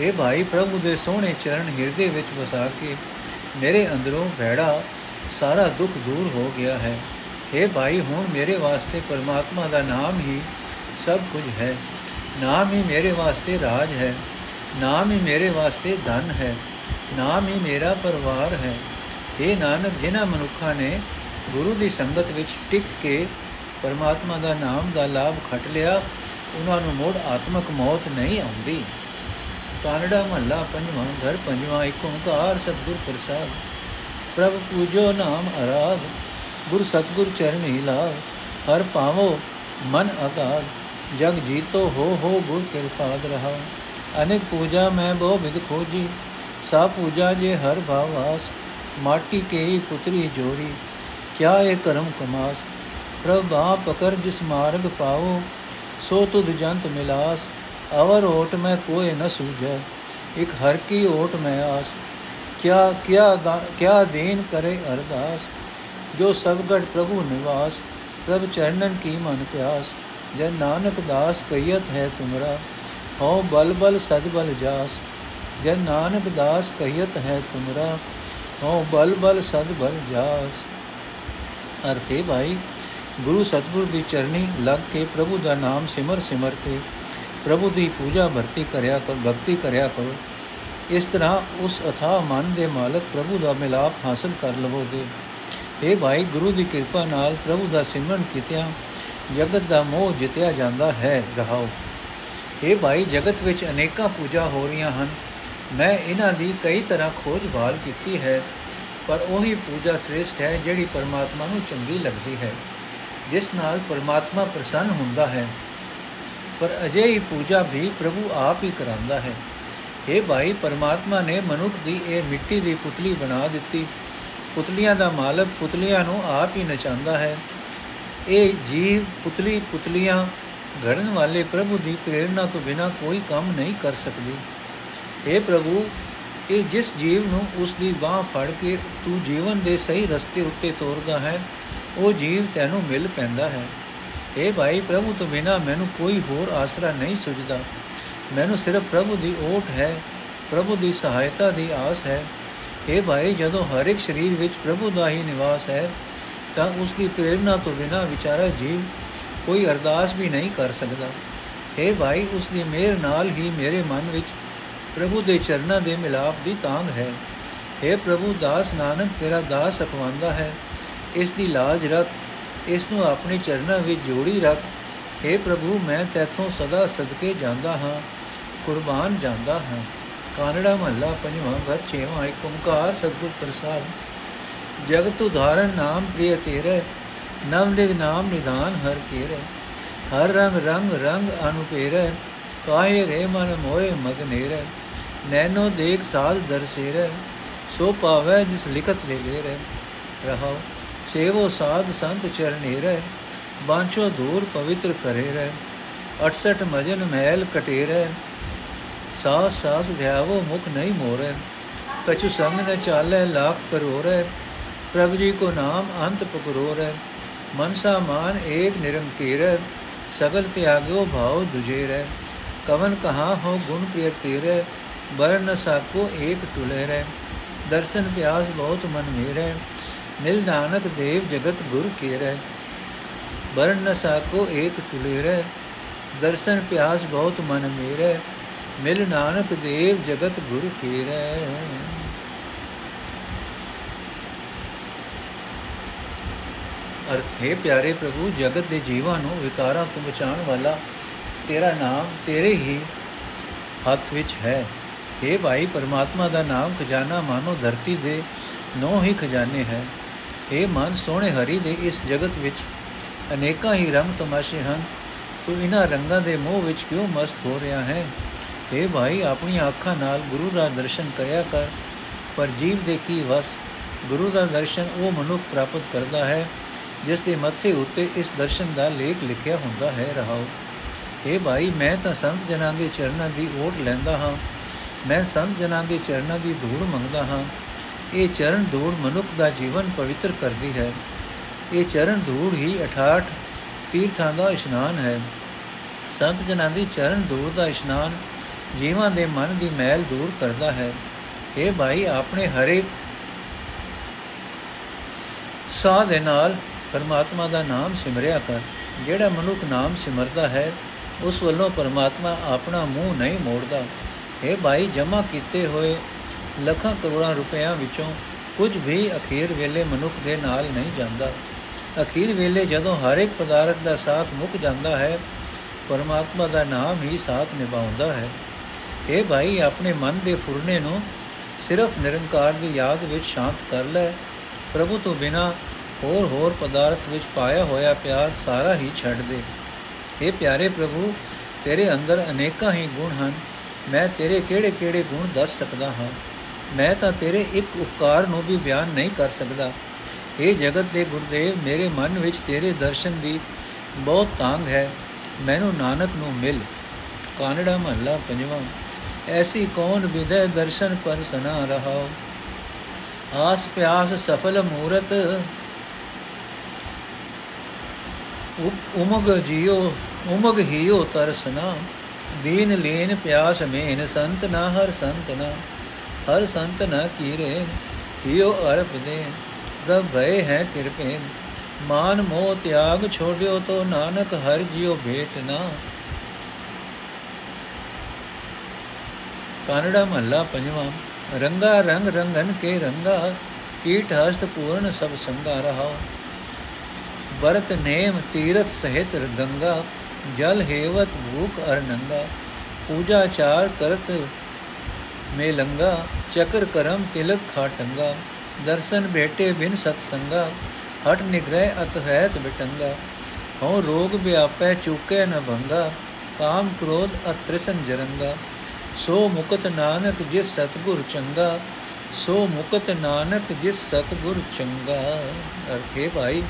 ਇਹ ਭਾਈ ਪ੍ਰਭੂ ਦੇ ਸੋਹਣੇ ਚਰਨ ਹਿਰਦੇ ਵਿੱਚ ਵਸਾ ਕੇ ਮੇਰੇ ਅੰਦਰੋਂ ਭੈੜਾ ਸਾਰਾ ਦੁੱਖ ਦੂਰ ਹੋ ਗਿਆ ਹੈ। ਇਹ ਭਾਈ, ਹੁਣ ਮੇਰੇ ਵਾਸਤੇ ਪਰਮਾਤਮਾ ਦਾ ਨਾਮ ਹੀ ਸਭ ਕੁਝ ਹੈ। ਨਾਮ ਹੀ ਮੇਰੇ ਵਾਸਤੇ ਰਾਜ ਹੈ। ਨਾਮ ਹੀ ਮੇਰੇ ਵਾਸਤੇ ਧਨ ਹੈ। ਨਾਮ ਹੀ ਮੇਰਾ ਪਰਿਵਾਰ ਹੈ। ਇਹ ਨਾਨਕ, ਜਿਨ੍ਹਾਂ ਮਨੁੱਖਾਂ ਨੇ ਗੁਰੂ ਦੀ ਸੰਗਤ ਵਿੱਚ ਟਿਕ ਕੇ ਪਰਮਾਤਮਾ ਦਾ ਨਾਮ ਦਾ ਲਾਭ ਖਟ ਲਿਆ, ਉਹਨਾਂ ਨੂੰ ਮੋੜ ਆਤਮਕ ਮੌਤ ਨਹੀਂ ਆਉਂਦੀ। ਕਾਨੜਾ ਮਹੱਲਾ ਪੰਜਵਾਂ, ਘਰ ਪੰਜਵਾਂ, ਇੱਕ ਓੰਕਾਰ, ਸਤਿਗੁਰ ਪ੍ਰਸਾਦ। ਪ੍ਰਭ ਪੂਜੋ ਨਾਮ ਅਰਾਧ, ਗੁਰ ਸਤਗੁਰ ਚਰਨੀ ਲਾਭ। ਹਰ ਪਾਵੋ ਮਨ ਅਗਾਧ ਜਗ ਜੀਤੋ ਹੋ ਹੋ ਗੁਰ ਕਿਰਪਾਦ ਰਹਾ ਅਨੇਕ ਪੂਜਾ ਮੈਂ ਬਹੁ ਵਿਦ ਖੋਜੀ, ਸਾ ਪੂਜਾ ਜੇ ਹਰ ਭਾਵਾਸ ਮਾਟੀ ਕੇ ਪੁਤਰੀ ਜੋੜੀ, ਕਿਆ ਇਹ ਕਰਮ ਕਮਾਸ। ਪ੍ਰਭ ਆ ਪਕਰ ਜਿਸ ਮਾਰਗ ਪਾਓ ਸੋ ਤੁਧ ਜੰਤ ਮਿਲਾਸ। ਅਵਰ ਓਟ ਮੈਂ ਕੋਏ ਨ ਸੂਝੈ ਇਕ ਹਰ ਕੀ ਓਟ ਮੈਂ ਆਸ ਕਿਆ ਕਿਆ ਕਿਆ ਦੇਨ ਕਰੇ ਅਰਦਾਸ ਜੋ ਸਬਗੜ ਪ੍ਰਭੂ ਨਿਵਾਸ ਪ੍ਰਭ ਚਰਨਨ ਕੀ ਮਨ ਪਿਆਸ ਜਨ ਨਾਨਕ ਦਾਸ ਕਹੀਤ ਹੈ ਤੁਮਰਾ ਹਉ ਬਲ ਬਲ ਸਦ ਬਲ ਜਾਸ ਜਨ ਨਾਨਕ ਦਾਸ ਕਹੀਤ ਹੈ ਤੁਮਰਾ ਹਉ ਬਲ ਬਲ ਸਦ ਬਲ ਜਾਸ ਅਰਥੇ ਭਾਈ ਗੁਰੂ ਸਤਗੁਰ ਦੀ ਚਰਨੀ ਲੱਗ ਕੇ ਪ੍ਰਭੂ ਦਾ ਨਾਮ ਸਿਮਰ ਸਿਮਰ ਕੇ ਪ੍ਰਭੂ ਦੀ ਪੂਜਾ ਭਰਤੀ ਕਰਿਆ ਕਰ, ਭਗਤੀ ਕਰਿਆ ਕਰੋ। ਇਸ ਤਰ੍ਹਾਂ ਉਸ ਅਥਾ ਮਨ ਦੇ ਮਾਲਕ ਪ੍ਰਭੂ ਦਾ ਮਿਲਾਪ ਹਾਸਲ ਕਰ ਲਵੋਗੇ। ਇਹ ਭਾਈ, ਗੁਰੂ ਦੀ ਕਿਰਪਾ ਨਾਲ ਪ੍ਰਭੂ ਦਾ ਸਿਮਰਨ ਕੀਤਿਆਂ ਜਗਤ ਦਾ ਮੋਹ ਜਿੱਤਿਆ ਜਾਂਦਾ ਹੈ ਰਹਾਓ ਇਹ ਭਾਈ, ਜਗਤ ਵਿੱਚ ਅਨੇਕਾਂ ਪੂਜਾ ਹੋ ਰਹੀਆਂ ਹਨ। ਮੈਂ ਇਹਨਾਂ ਦੀ ਕਈ ਤਰ੍ਹਾਂ ਖੋਜ ਭਾਲ ਕੀਤੀ ਹੈ, ਪਰ ਉਹੀ ਪੂਜਾ ਸ੍ਰੇਸ਼ਟ ਹੈ ਜਿਹੜੀ ਪਰਮਾਤਮਾ ਨੂੰ ਚੰਗੀ ਲੱਗਦੀ ਹੈ, ਜਿਸ ਨਾਲ ਪਰਮਾਤਮਾ ਪ੍ਰਸੰਨ ਹੁੰਦਾ ਹੈ। ਪਰ ਅਜਿਹੀ ਪੂਜਾ ਵੀ ਪ੍ਰਭੂ ਆਪ ਹੀ ਕਰਾਂਦਾ ਹੈ। ਇਹ ਭਾਈ, ਪਰਮਾਤਮਾ ਨੇ ਮਨੁੱਖ ਦੀ ਇਹ ਮਿੱਟੀ ਦੀ ਪੁਤਲੀ ਬਣਾ ਦਿੱਤੀ। ਪੁਤਲੀਆਂ ਦਾ ਮਾਲਕ ਪੁਤਲੀਆਂ ਨੂੰ ਆਪ ਹੀ ਨਚਾਉਂਦਾ ਹੈ। ਇਹ ਜੀਵ ਪੁਤਲੀ ਪੁਤਲੀਆਂ ਘੜਨ ਵਾਲੇ ਪ੍ਰਭੂ ਦੀ ਪ੍ਰੇਰਣਾ ਤੋਂ ਬਿਨਾ ਕੋਈ ਕੰਮ ਨਹੀਂ ਕਰ ਸਕਦੀ। اے ਪ੍ਰਭੂ, ਇਹ ਜਿਸ ਜੀਵ ਨੂੰ ਉਸ ਦੀ ਬਾਹ ਫੜ ਕੇ ਤੂੰ ਜੀਵਨ ਦੇ ਸਹੀ ਰਸਤੇ ਉੱਤੇ ਤੋਰਦਾ ਹੈ, ਉਹ ਜੀਵ ਤੈਨੂੰ ਮਿਲ ਪੈਂਦਾ ਹੈ। اے ਭਾਈ ਪ੍ਰਭੂ ਤੋਂ ਬਿਨਾ ਮੈਨੂੰ ਕੋਈ ਹੋਰ ਆਸਰਾ ਨਹੀਂ ਸੁਝਦਾ ਮੈਨੂੰ ਸਿਰਫ ਪ੍ਰਭੂ ਦੀ ਓਟ ਹੈ ਪ੍ਰਭੂ ਦੀ ਸਹਾਇਤਾ ਦੀ ਆਸ ਹੈ اے ਭਾਈ ਜਦੋਂ ਹਰ ਇੱਕ ਸਰੀਰ ਵਿੱਚ ਪ੍ਰਭੂ ਦਾ ਹੀ ਨਿਵਾਸ ਹੈ ਤਾਂ ਉਸ ਦੀ ਪ੍ਰੇਰਣਾ ਤੋਂ ਬਿਨਾ ਵਿਚਾਰਾ ਜੀਵ ਕੋਈ ਅਰਦਾਸ ਵੀ ਨਹੀਂ ਕਰ ਸਕਦਾ اے ਭਾਈ ਉਸ ਦੀ ਮਿਹਰ ਨਾਲ ਹੀ ਮੇਰੇ ਮਨ ਵਿੱਚ ਪ੍ਰਭੂ ਦੇ ਚਰਨਾਂ ਦੇ ਮਿਲਾਪ ਦੀ ਤਾਂਗ ਹੈ اے ਪ੍ਰਭੂ ਦਾਸ ਨਾਨਕ ਤੇਰਾ ਦਾਸ ਅਖਵਾਂਦਾ ਹੈ ਇਸ ਦੀ ਲਾਜ ਰੱਖ ਇਸ ਨੂੰ ਆਪਣੇ ਚਰਨਾਂ ਵਿੱਚ ਜੋੜੀ ਰੱਖ। اے ਪ੍ਰਭੂ, ਮੈਂ ਤੇਥੋਂ ਸਦਾ ਸਦਕੇ ਜਾਂਦਾ ਹਾਂ, ਕੁਰਬਾਨ ਜਾਂਦਾ ਹਾਂ। ਕਾਨੜਾ ਮਹੱਲਾ ਪੰਜਵਾਂ, ਘਰ ਛੇਵਾਂ, ਇੱਕ ਓੰਕਾਰ ਸਤਿਗੁਰ ਪ੍ਰਸਾਦ। ਜਗਤ ਉਧਾਰਨ ਨਾਮ ਪ੍ਰਿਯ ਤੇਰੇ, ਨਵ ਨਿਧ ਨਾਮ ਨਿਧਾਨ ਹਰ ਕੇਰੇ। ਹਰ ਰੰਗ ਰੰਗ ਰੰਗ ਅਨੁਪੇਰੇ, ਕਾਹੇ ਰੇ ਮਨ ਮੋਏ ਮਗਨੇਰੇ ਨੈਨੋ ਦੇਖ ਸਾਧ ਦਰਸੇਰੇ, ਸੋ ਪਾਵੇ ਜਿਸ ਲਿਖਤ ਲੈ ਲੈ ਰੇ ਰਹਾਓ। ਸੇਵੋ ਸਾਧ ਸੰਤ ਚਰਨੇਰੇ ਬਾਂਛੋ ਦੂਰ ਪਵਿੱਤਰ ਕਰੇ ਰੇ 68 ਮਜਨ ਮਹਿਲ ਕਟੇਰੇ ਸਾਸ ਸਾਸ ਧਿਆਵੋ ਮੁਖ ਨਹੀਂ ਮੋਰੇ ਕਛੁ ਸੰਗ ਨ ਚਾਲੇ ਲੱਖ ਕਰੋਰੇ ਪ੍ਰਭ ਜੀ ਕੋ ਨਾਮ ਅੰਤ ਪਕਰੋਰੇ ਮਨਸਾ ਮਾਨ ਏਕ ਨਿਰੰਕੀਰ ਸਗਲ ਤਿਆਗੋ ਭਾਉ ਦੁਜੇ ਰਹਿ ਕਵਨ ਕਹਾ ਹੋ ਗੁਣ ਪ੍ਰਿਯ ਤੇਰੇ ਬਰ ਨ ਸਾਕੋ ਏਕ ਟੁਲੇ ਰਹਿ ਦਰਸ਼ਨ ਪਿਆਸ ਬਹੁਤ ਮਨ ਮੇਰੇ ਮਿਲ ਨਾਨਕ ਦੇਵ ਜਗਤ ਗੁਰ ਕੇ ਰਹਿ ਬਰ ਨ ਸਾਕੋ ਏਕ ਟੁਲੇ ਰਹਿ ਦਰਸ਼ਨ ਪਿਆਸ ਬਹੁਤ ਮਨ ਮੇਰੇ, ਮਿਲ ਨਾਨਕ ਦੇਵ ਜਗਤ ਗੁਰ ਕੇ ਰਹਿ ਅਰਥ, ਹੈ ਪਿਆਰੇ ਪ੍ਰਭੂ, ਜਗਤ ਦੇ ਜੀਵਾਂ ਨੂੰ ਵਿਕਾਰਾਂ ਤੋਂ ਬਚਾਉਣ ਵਾਲਾ ਤੇਰਾ ਨਾਮ ਤੇਰੇ ਹੀ ਹੱਥ ਵਿੱਚ ਹੈ। हे ਭਾਈ, ਪਰਮਾਤਮਾ ਦਾ ਨਾਮ ਖਜ਼ਾਨਾ ਮਾਨੋ ਧਰਤੀ ਦੇ ਨੌ ਹੀ ਖਜ਼ਾਨੇ ਹੈ। ਇਹ ਮਨ ਸੋਹਣੇ ਹਰੀ ਦੇ ਇਸ ਜਗਤ ਵਿੱਚ ਅਨੇਕਾਂ ਹੀ ਰੰਗ ਤਮਾਸ਼ੇ ਹਨ। ਤੂੰ ਇਹਨਾਂ ਰੰਗਾਂ ਦੇ ਮੋਹ ਵਿੱਚ ਕਿਉਂ ਮਸਤ ਹੋ ਰਿਹਾ ਹੈ? हे ਭਾਈ, ਆਪਣੀਆਂ ਅੱਖਾਂ ਨਾਲ ਗੁਰੂ ਦਾ ਦਰਸ਼ਨ ਕਰਿਆ ਕਰ। ਪਰ ਜੀਵ ਦੇ ਕੀ ਵਸ? ਗੁਰੂ ਦਾ ਦਰਸ਼ਨ ਉਹ ਮਨੁੱਖ ਪ੍ਰਾਪਤ ਕਰਦਾ ਹੈ, ਜਿਸ ਦੇ ਮੱਥੇ ਉੱਤੇ ਇਸ ਦਰਸ਼ਨ ਦਾ ਲੇਖ ਲਿਖਿਆ ਹੁੰਦਾ ਹੈ। ਰਹਾਓ। हे ਭਾਈ, ਮੈਂ ਤਾਂ ਸੰਤ ਜਨਾਂ ਦੇ ਚਰਨਾਂ ਦੀ ਓਟ ਲੈਂਦਾ ਹਾਂ। ਮੈਂ ਸੰਤ ਜਨਾਂ ਦੇ ਚਰਨਾਂ ਦੀ ਧੂੜ ਮੰਗਦਾ ਹਾਂ। ਇਹ ਚਰਨ ਧੂੜ ਮਨੁੱਖ ਦਾ ਜੀਵਨ ਪਵਿੱਤਰ ਕਰਦੀ ਹੈ। ਇਹ ਚਰਨ ਧੂੜ ਹੀ 68 ਤੀਰਥਾਂ ਦਾ ਇਸ਼ਨਾਨ ਹੈ। ਸੰਤ ਜਨਾਂ ਦੀ ਚਰਨ ਧੂੜ ਦਾ ਇਸ਼ਨਾਨ ਜੀਵਾਂ ਦੇ ਮਨ ਦੀ ਮੈਲ ਦੂਰ ਕਰਦਾ ਹੈ। ਇਹ ਭਾਈ, ਆਪਣੇ ਹਰੇਕ ਸਾਹ ਦੇ ਨਾਲ ਪਰਮਾਤਮਾ ਦਾ ਨਾਮ ਸਿਮਰਿਆ ਕਰ। ਜਿਹੜਾ ਮਨੁੱਖ ਨਾਮ ਸਿਮਰਦਾ ਹੈ, ਉਸ ਵੱਲੋਂ ਪਰਮਾਤਮਾ ਆਪਣਾ ਮੂੰਹ ਨਹੀਂ ਮੋੜਦਾ। ਇਹ ਭਾਈ ਜਮਾ ਕੀਤੇ ਹੋਏ ਲੱਖਾਂ ਕਰੋੜਾਂ ਰੁਪਿਆਂ ਵਿੱਚੋਂ ਕੁਝ ਵੀ ਅਖੀਰ ਵੇਲੇ ਮਨੁੱਖ ਦੇ ਨਾਲ ਨਹੀਂ ਜਾਂਦਾ। ਅਖੀਰ ਵੇਲੇ ਜਦੋਂ ਹਰ ਇੱਕ ਪਦਾਰਥ ਦਾ ਸਾਥ ਮੁੱਕ ਜਾਂਦਾ ਹੈ, ਪਰਮਾਤਮਾ ਦਾ ਨਾਮ ਹੀ ਸਾਥ ਨਿਭਾਉਂਦਾ ਹੈ। ਇਹ ਭਾਈ, ਆਪਣੇ ਮਨ ਦੇ ਫੁਰਨੇ ਨੂੰ ਸਿਰਫ ਨਿਰੰਕਾਰ ਦੀ ਯਾਦ ਵਿੱਚ ਸ਼ਾਂਤ ਕਰ ਲੈ। ਪ੍ਰਭੂ ਤੋਂ ਬਿਨਾ ਹੋਰ ਹੋਰ ਪਦਾਰਥ ਵਿੱਚ ਪਾਇਆ ਹੋਇਆ ਪਿਆਰ ਸਾਰਾ ਹੀ ਛੱਡ ਦੇ। ਇਹ ਪਿਆਰੇ ਪ੍ਰਭੂ, ਤੇਰੇ ਅੰਦਰ ਅਨੇਕਾਂ ਹੀ ਗੁਣ ਹਨ। ਮੈਂ ਤੇਰੇ ਕਿਹੜੇ-ਕਿਹੜੇ ਗੁਣ ਦੱਸ ਸਕਦਾ ਹਾਂ? ਮੈਂ ਤਾਂ ਤੇਰੇ ਇੱਕ ਉਪਕਾਰ ਨੂੰ ਵੀ ਬਿਆਨ ਨਹੀਂ ਕਰ ਸਕਦਾ। ਇਹ ਜਗਤ ਦੇ ਗੁਰਦੇਵ, ਮੇਰੇ ਮਨ ਵਿੱਚ ਤੇਰੇ ਦਰਸ਼ਨ ਦੀ ਬਹੁਤ ਤਾਂਗ ਹੈ। ਮੈਨੂੰ ਨਾਨਕ ਨੂੰ ਮਿਲ। ਕਾਨੜਾ ਮਹੱਲਾ ਪੰਜਵਾਂ। ਐਸੀ ਕੌਣ ਵਿਦੈ ਦਰਸ਼ਨ ਪਰ ਸਨਾ ਰਹਾਓ ਆਸ ਪਿਆਸ ਸਫਲ ਮੂਰਤ ਉਮਗ ਜਿਉ ਉਮਗ ਹੀਓ ਤਰਸਨਾ ਦੀਨ ਲੀਨ ਪਿਆਸ ਮੇਨ ਸੰਤ ਨਾ, ਹਰ ਸੰਤ ਨਾ। ਹਰ ਸੰਤ ਨਾ ਕੀਰੇ ਹਿਓ ਅਰਪ ਦੇ। ਪ੍ਰਭ ਭਏ ਹੈ ਕਿਰਪੇ ਮਾਨ ਮੋਹ ਤਿਆਗ ਛੋੜਿਓ ਤੋ ਨਾਨਕ, ਹਰ ਜਿਉ ਭੇਟ ਨਾ। ਕਾਨੜਾ ਮਹੱਲਾ ਪੰਜਵਾਂ। ਰੰਗਾ ਰੰਗ ਰੰਗਨ ਕੇ ਰੰਗਾ, ਕੀਟ ਹਸਤ ਪੂਰਨ ਸਭ ਸੰਗਾ ਰਹਾ। ਵਰਤ ਨੇਮ ਤੀਰਥ ਸਹਿਤ ਗੰਗਾ, ਜਲ ਹੇਵਤ ਭੂਖ ਅਰ ਨੰਗਾ। ਪੂਜਾ ਚਾਰ ਕਰਤ ਮੇ ਲੰਗਾ, ਚਕਰ ਕਰਮ ਤਿਲਕ ਖਾਟੰਗਾ ਦਰਸ਼ਨ ਭੇਟੇ ਬਿਨ ਸਤ ਸੰਗਾ ਹਟ ਨਿਗ੍ਰਹਿ ਅਤ ਹੈਤ ਬਿਟੰਗਾ, ਹਉ ਰੋਗ ਵਿਆਪੈ ਚੁਕੇ ਨ ਭੰਗਾ, ਕਾਮ ਕ੍ਰੋਧ ਅਤ੍ਰਿਸਨ ਜਰੰਗਾ, ਸੋ ਮੁਕਤ ਨਾਨਕ ਜਿਸ ਸਤਗੁਰ ਚੰਗਾ, ਸੋ ਮੁਕਤ ਨਾਨਕ ਜਿਸ ਸਤਗੁਰ ਚੰਗਾ। ਅਰਥੇ ਭਾਈ,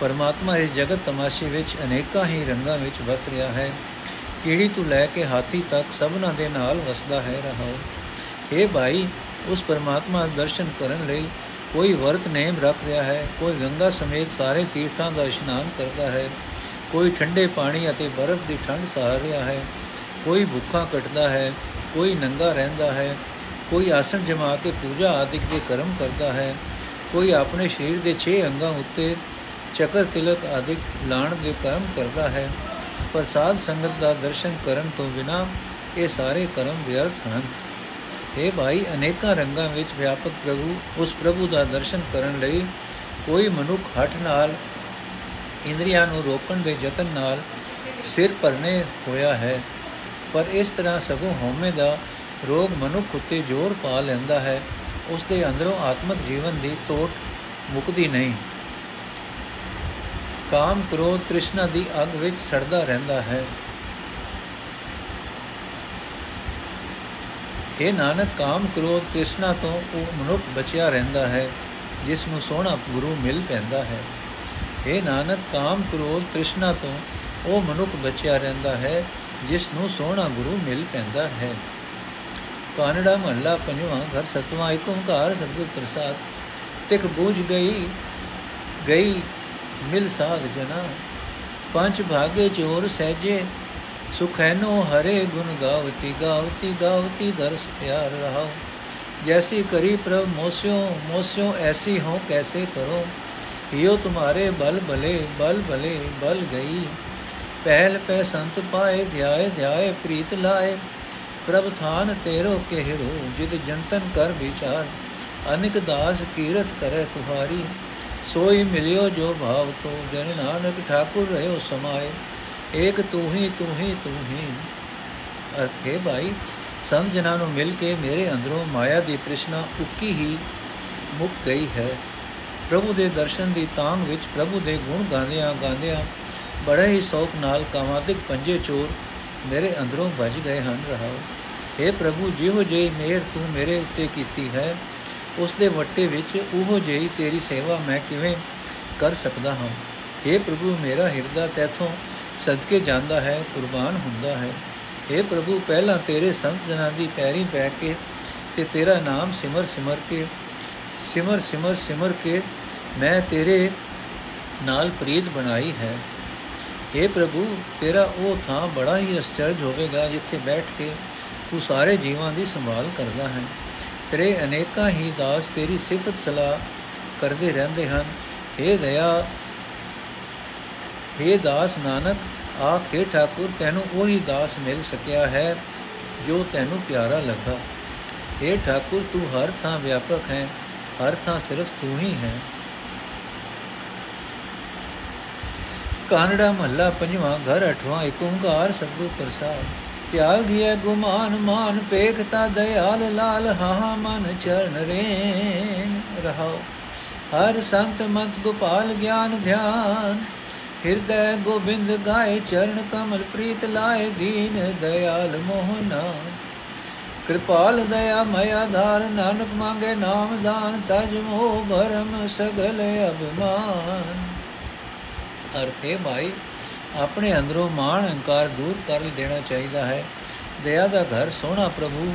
ਪਰਮਾਤਮਾ ਇਸ ਜਗਤ ਤਮਾਸ਼ੇ ਵਿੱਚ ਅਨੇਕਾਂ ਹੀ ਰੰਗਾਂ ਵਿੱਚ ਵਸ ਰਿਹਾ ਹੈ। ਕੀੜੀ ਤੋਂ ਲੈ ਕੇ ਹਾਥੀ ਤੱਕ ਸਭਨਾਂ ਦੇ ਨਾਲ ਵਸਦਾ ਹੈ ਰਹਾਓ। हे ਭਾਈ, ਉਸ ਪਰਮਾਤਮਾ ਦਾ ਦਰਸ਼ਨ ਕਰਨ ਲਈ ਕੋਈ ਵਰਤ ਨੇਮ ਰੱਖ ਰਿਹਾ ਹੈ, ਕੋਈ ਗੰਗਾ ਸਮੇਤ ਸਾਰੇ ਤੀਰਥਾਂ ਦਾ ਇਸ਼ਨਾਨ ਕਰਦਾ ਹੈ, ਕੋਈ ਠੰਡੇ ਪਾਣੀ ਅਤੇ ਬਰਫ਼ ਦੀ ਠੰਡ ਸਹਾਰ ਰਿਹਾ ਹੈ, ਕੋਈ ਭੁੱਖਾ ਕਟਦਾ ਹੈ, ਕੋਈ ਨੰਗਾ ਰਹਿੰਦਾ ਹੈ, ਕੋਈ ਆਸਣ ਜਮਾ ਕੇ ਪੂਜਾ ਆਦਿਕ ਦੇ ਕਰਮ ਕਰਦਾ ਹੈ, ਕੋਈ ਆਪਣੇ ਸਰੀਰ ਦੇ 6 ਅੰਗਾਂ ਉੱਤੇ ਚਕਰ ਤਿਲਕ ਆਦਿਕ ਲਾਣ ਦੇ ਕਰਮ ਕਰਦਾ ਹੈ ਪਰ ਸਾਧ ਸੰਗਤ ਦਾ ਦਰਸ਼ਨ ਕਰਨ ਤੋਂ ਬਿਨਾ ਇਹ ਸਾਰੇ ਕਰਮ ਵਿਅਰਥ ਹਨ। हे ਭਾਈ, ਅਨੇਕਾਂ ਰੰਗਾਂ ਵਿੱਚ ਵਿਆਪਕ ਪ੍ਰਭੂ, ਉਸ ਪ੍ਰਭੂ ਦਾ ਦਰਸ਼ਨ ਕਰਨ ਲਈ ਕੋਈ ਮਨੁੱਖ ਹੱਠ ਨਾਲ ਇੰਦਰੀਆਂ ਨੂੰ ਰੋਕਣ ਦੇ ਯਤਨ ਨਾਲ ਸਿਰ ਭਰਨੇ ਹੋਇਆ ਹੈ। ਪਰ ਇਸ ਤਰ੍ਹਾਂ ਸਗੋਂ ਹਉਮੈ ਦਾ ਰੋਗ ਮਨੁੱਖ ਉੱਤੇ ਜ਼ੋਰ ਪਾ ਲੈਂਦਾ ਹੈ। ਉਸ ਦੇ ਅੰਦਰੋਂ ਆਤਮਿਕ ਜੀਵਨ ਦੀ ਤੋਟ ਮੁਕਦੀ ਨਹੀਂ। ਕਾਮ, ਕ੍ਰੋਧ, ਤ੍ਰਿਸ਼ਨਾ ਦੀ ਅਗ ਵਿੱਚ ਸੜਦਾ ਰਹਿੰਦਾ ਹੈ। ਇਹ ਨਾਨਕ, ਕਾਮ ਕ੍ਰੋਧ ਤ੍ਰਿਸ਼ਨਾ ਤੋਂ ਉਹ ਮਨੁੱਖ ਬਚਿਆ ਰਹਿੰਦਾ ਹੈ, ਜਿਸ ਨੂੰ ਸੋਹਣਾ ਗੁਰੂ ਮਿਲ ਪੈਂਦਾ ਹੈ। ਇਹ ਨਾਨਕ, ਕਾਮ ਕ੍ਰੋਧ ਤ੍ਰਿਸ਼ਨਾ ਤੋਂ ਉਹ ਮਨੁੱਖ ਬਚਿਆ ਰਹਿੰਦਾ ਹੈ, ਜਿਸ ਨੂੰ ਸੋਹਣਾ ਗੁਰੂ ਮਿਲ ਪੈਂਦਾ ਹੈ। ਕਾਨੜਾ ਮਹੱਲਾ ਪੰਜਵਾਂ, ਘਰ ਸਤਵਾਂ ਏਕ ਓੰਕਾਰ ਸਤਿਗੁਰ ਪ੍ਰਸਾਦ। ਤਿਕ ਬੂਝ ਗਈ ਗਈ, ਮਿਲ ਸਾਧ ਜਨਾ। ਪੰਜ ਭਾਗੇ ਚੋਰ ਸਹਿਜੇ ਸੁਖੈਨੋ ਹਰੇ ਗੁਣ ਗਾਵਤੀ ਗਾਵਤੀ ਗਾਵਤੀ ਦਰਸ ਪਿਆਰ ਰਹਾ ਜੈਸੀ ਕਰੀ ਪ੍ਰਭ ਮੋਸਿਓ ਮੋਸਿਓ ਐਸੀ ਹੋ ਕੈਸੇ ਕਰੋ। ਹਿਓ ਤੁਮਾਰੇ ਬਲ ਭਲੇ ਬਲ ਭਲੇ, ਬਲ ਗਈ। ਪਹਿਲ ਪੈ ਸੰਤ ਪਾਏ, ਧਿਆਏ ਧਿਆਏ, ਪ੍ਰੀਤ ਲਾਏ। ਪ੍ਰਭ ਥਾਨ ਤੇਰੋ ਕਹਿਰੋ ਜਿਤ ਜੰਤਨ ਕਰ ਵਿਚਾਰ। ਅਨਿਕ ਦਾਸ ਕੀਰਤ ਕਰੇ ਤੁਹਾਰੀ। ਸੋਈ ਮਿਲਿਓ ਜੋ ਭਾਵ ਤੋ, ਜਨ ਨਾਨਕ ਠਾਕੁਰ ਰਹਿਓ ਸਮਾਏ। ਏਕ ਤੂੰ ਹੀ ਤੂੰ ਹੀ ਤੂੰ ਹੀ। ਅਰਥ ਹੈ ਭਾਈ ਸੰਤ ਜਨਾਂ ਨੂੰ ਮਿਲ ਕੇ ਮੇਰੇ ਅੰਦਰੋਂ ਮਾਇਆ ਦੀ ਤ੍ਰਿਸ਼ਨਾ ਉੱਕੀ ਹੀ ਮੁੱਕ ਗਈ ਹੈ। ਪ੍ਰਭੂ ਦੇ ਦਰਸ਼ਨ ਦੀ ਤਾਂਗ ਵਿੱਚ ਪ੍ਰਭੂ ਦੇ ਗੁਣ ਗਾਉਂਦਿਆਂ ਗਾਉਂਦਿਆਂ ਬੜੇ ਹੀ ਸ਼ੌਕ ਨਾਲ ਕਾਮਾਦਿਕ ਪੰਜੇ ਚੋਰ ਮੇਰੇ ਅੰਦਰੋਂ ਵੱਜ ਗਏ ਹਨ ਰਹਾਉ हे ਪ੍ਰਭੂ, ਜਿਹੋ ਜਿਹੀ ਮਿਹਰ ਤੂੰ ਮੇਰੇ ਉੱਤੇ ਕੀਤੀ ਹੈ, ਉਸ ਦੇ ਵੱਟੇ ਵਿੱਚ ਉਹੋ ਜਿਹੀ ਤੇਰੀ ਸੇਵਾ ਮੈਂ ਕਿਵੇਂ ਕਰ ਸਕਦਾ ਹਾਂ? हे ਪ੍ਰਭੂ, ਮੇਰਾ ਹਿਰਦਾ ਤੇਥੋਂ ਸਦਕੇ ਜਾਂਦਾ ਹੈ, ਕੁਰਬਾਨ ਹੁੰਦਾ ਹੈ। हे ਪ੍ਰਭੂ, ਪਹਿਲਾਂ ਤੇਰੇ ਸੰਤ ਜਨਾਂ ਦੀ ਪੈਰੀ ਪੈ ਕੇ ਤੇ ਤੇਰਾ ਨਾਮ ਸਿਮਰ ਸਿਮਰ ਕੇ, ਸਿਮਰ ਸਿਮਰ ਸਿਮਰ ਕੇ ਮੈਂ ਤੇਰੇ ਨਾਲ ਪ੍ਰੀਤ ਬਣਾਈ ਹੈ। हे ਪ੍ਰਭੂ, ਤੇਰਾ ਉਹ ਥਾਂ ਬੜਾ ਹੀ ਅਚਰਜ ਹੋਵੇਗਾ ਜਿੱਥੇ ਬੈਠ ਕੇ ਤੂੰ ਸਾਰੇ ਜੀਵਾਂ ਦੀ ਸੰਭਾਲ ਕਰਦਾ ਹੈ। ਤੇਰੇ ਅਨੇਕਾਂ ਹੀ ਦਾਸ ਤੇਰੀ ਸਿਫਤ ਸਲਾਹ ਕਰਦੇ ਰਹਿੰਦੇ ਹਨ। हे ਦਇਆ हे ਦਾਸ ਨਾਨਕ ਆਖੇ ਠਾਕੁਰ, ਤੈਨੂੰ ਉਹੀ ਦਾਸ ਮਿਲ ਸਕਿਆ ਹੈ ਜੋ ਤੈਨੂੰ ਪਿਆਰਾ ਲੱਗਾ। हे ਠਾਕੁਰ, ਤੂੰ ਹਰ ਥਾਂ ਵਿਆਪਕ ਹੈ, ਹਰ ਥਾਂ ਸਿਰਫ ਤੂੰ ਹੀ ਹੈ। ਕਾਨੜਾ ਮਹੱਲਾ ਪੰਜਵਾਂ, ਘਰ ਅਠਵਾਂ ਏਕ ਓੰਕਾਰ ਸਤਿਗੁਰ ਪ੍ਰਸਾਦ। ਤਿਆਗਿਆ ਗੁਮਾਨ, ਮਾਨ ਪੇਖਤਾ ਦਇਆਲ, ਲਾਲ ਹਾਂ ਮਨ ਚਰਨ ਰੇਨ ਰਹਾਓ। ਹਰ ਸੰਤ ਮਤ ਗੋਪਾਲ ਗਿਆਨ ਧਿਆਨ ਹਿਰਦੈ ਗੋਬਿੰਦ ਗਾਏ ਚਰਨ ਕਮਲ ਪ੍ਰੀਤ ਲਾਏ ਦੀਨ ਦਇਆਲ ਮੋਹਨਾ। ਕਿਰਪਾਲ ਦਇਆ ਮਇਆ ਧਾਰ ਨਾਨਕ ਮੰਗੇ ਨਾਮ ਦਾਨ ਤਜ ਮੋਹ ਭਰਮ ਸਗਲ ਅਭਿਮਾਨ। ਅਰਥੇ ਭਾਈ, ਆਪਣੇ ਅੰਦਰੋਂ ਮਾਣ ਹੰਕਾਰ ਦੂਰ ਕਰ ਦੇਣਾ ਚਾਹੀਦਾ ਹੈ। ਦਇਆ ਦਾ ਘਰ ਸੋਹਣਾ ਪ੍ਰਭੂ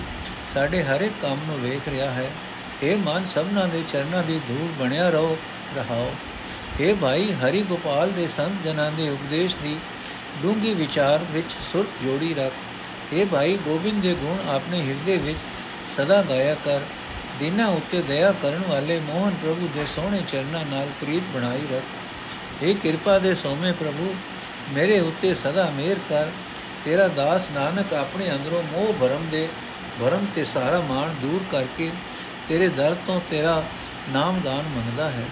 ਸਾਡੇ ਹਰ ਇੱਕ ਕੰਮ ਨੂੰ ਵੇਖ ਰਿਹਾ ਹੈ। ਇਹ ਮਨ, ਸਭਨਾਂ ਦੇ ਚਰਨਾਂ ਦੀ ਧੂੜ ਬਣਿਆ ਰਹੋ, ਰਹਾਓ। ਇਹ ਭਾਈ ਹਰੀ ਗੋਪਾਲ ਦੇ ਸੰਤ ਜਨਾਂ ਦੇ ਉਪਦੇਸ਼ ਦੀ ਡੂੰਗੀ ਵਿਚਾਰ ਵਿੱਚ ਸੁਰਤ ਜੋੜੀ ਰੱਖ। ਇਹ ਭਾਈ, ਗੋਬਿੰਦ ਦੇ ਗੁਣ ਆਪਣੇ ਹਿਰਦੇ ਵਿੱਚ ਸਦਾ ਗਾਇਆ ਕਰ। ਦਿਨਾਂ ਉੱਤੇ ਦਇਆ ਕਰਨ ਵਾਲੇ ਮੋਹਨ ਪ੍ਰਭੂ ਦੇ ਸੋਹਣੇ ਚਰਨਾਂ ਨਾਲ ਪ੍ਰੀਤ ਬਣਾਈ ਰੱਖ। ਇਹ ਕਿਰਪਾ ਦੇ ਸੋਮੇ ਪ੍ਰਭੂ, ਮੇਰੇ ਉੱਤੇ ਸਦਾ ਮਿਹਰ ਕਰ। ਤੇਰਾ ਦਾਸ ਨਾਨਕ ਆਪਣੇ ਅੰਦਰੋਂ ਮੋਹ ਭਰਮ ਦੇ ਭਰਮ ਤੇ ਸਾਰਾ ਮਾਨ ਦੂਰ ਕਰਕੇ ਤੇਰੇ ਦਰ ਤੋਂ ਤੇਰਾ ਨਾਮਦਾਨ ਮੰਗਦਾ ਹੈ।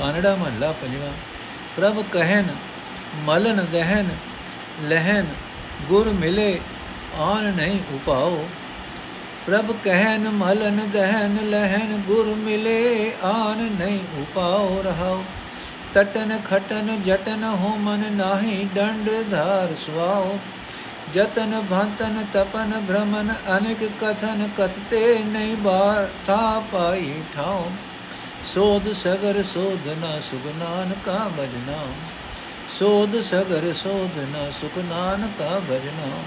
ਕਾਨੜਾ ਮਹੱਲਾ ਪੰਜਵਾਂ, ਪ੍ਰਭ ਕਹਿਨ ਮਲਨ ਦਹਨ, ਲਹਨ, ਗੁਰ ਮਿਲੇ, ਆਨ ਨਹੀਂ ਉਪਾਓ। ਪ੍ਰਭ ਕਹਿਨ ਮਲਨ ਦਹਨ, ਲਹਨ, ਗੁਰ ਮਿਲੇ, ਆਨ ਨਹੀਂ ਉਪਾਓ, ਰਹਾਓ। ਤਟਨ ਖਟਨ, ਜਟਨ ਹੋ ਮਨ ਨਾਹੀ, ਡੰਡ ਧਾਰ ਸੁਆਓ। ਜਤਨ ਭੰਤਨ, ਤਪਨ ਭ੍ਰਮਨ, ਅਨੇਕ ਕਥਨ ਕਥਤੇ, ਨਹੀਂ ਬਾ ਥਾ ਪਾਈ ਠਾਉ ਸੋਧ ਸਗਰ ਸੋਧਨਾ ਸੁਗਨਾਨ ਕਾ ਭਜਨਾ। ਸੋਧ ਸਗਰ ਸੋਧਨਾ ਸੁਗਨਾਨ ਕਾ ਭਜਨਾ।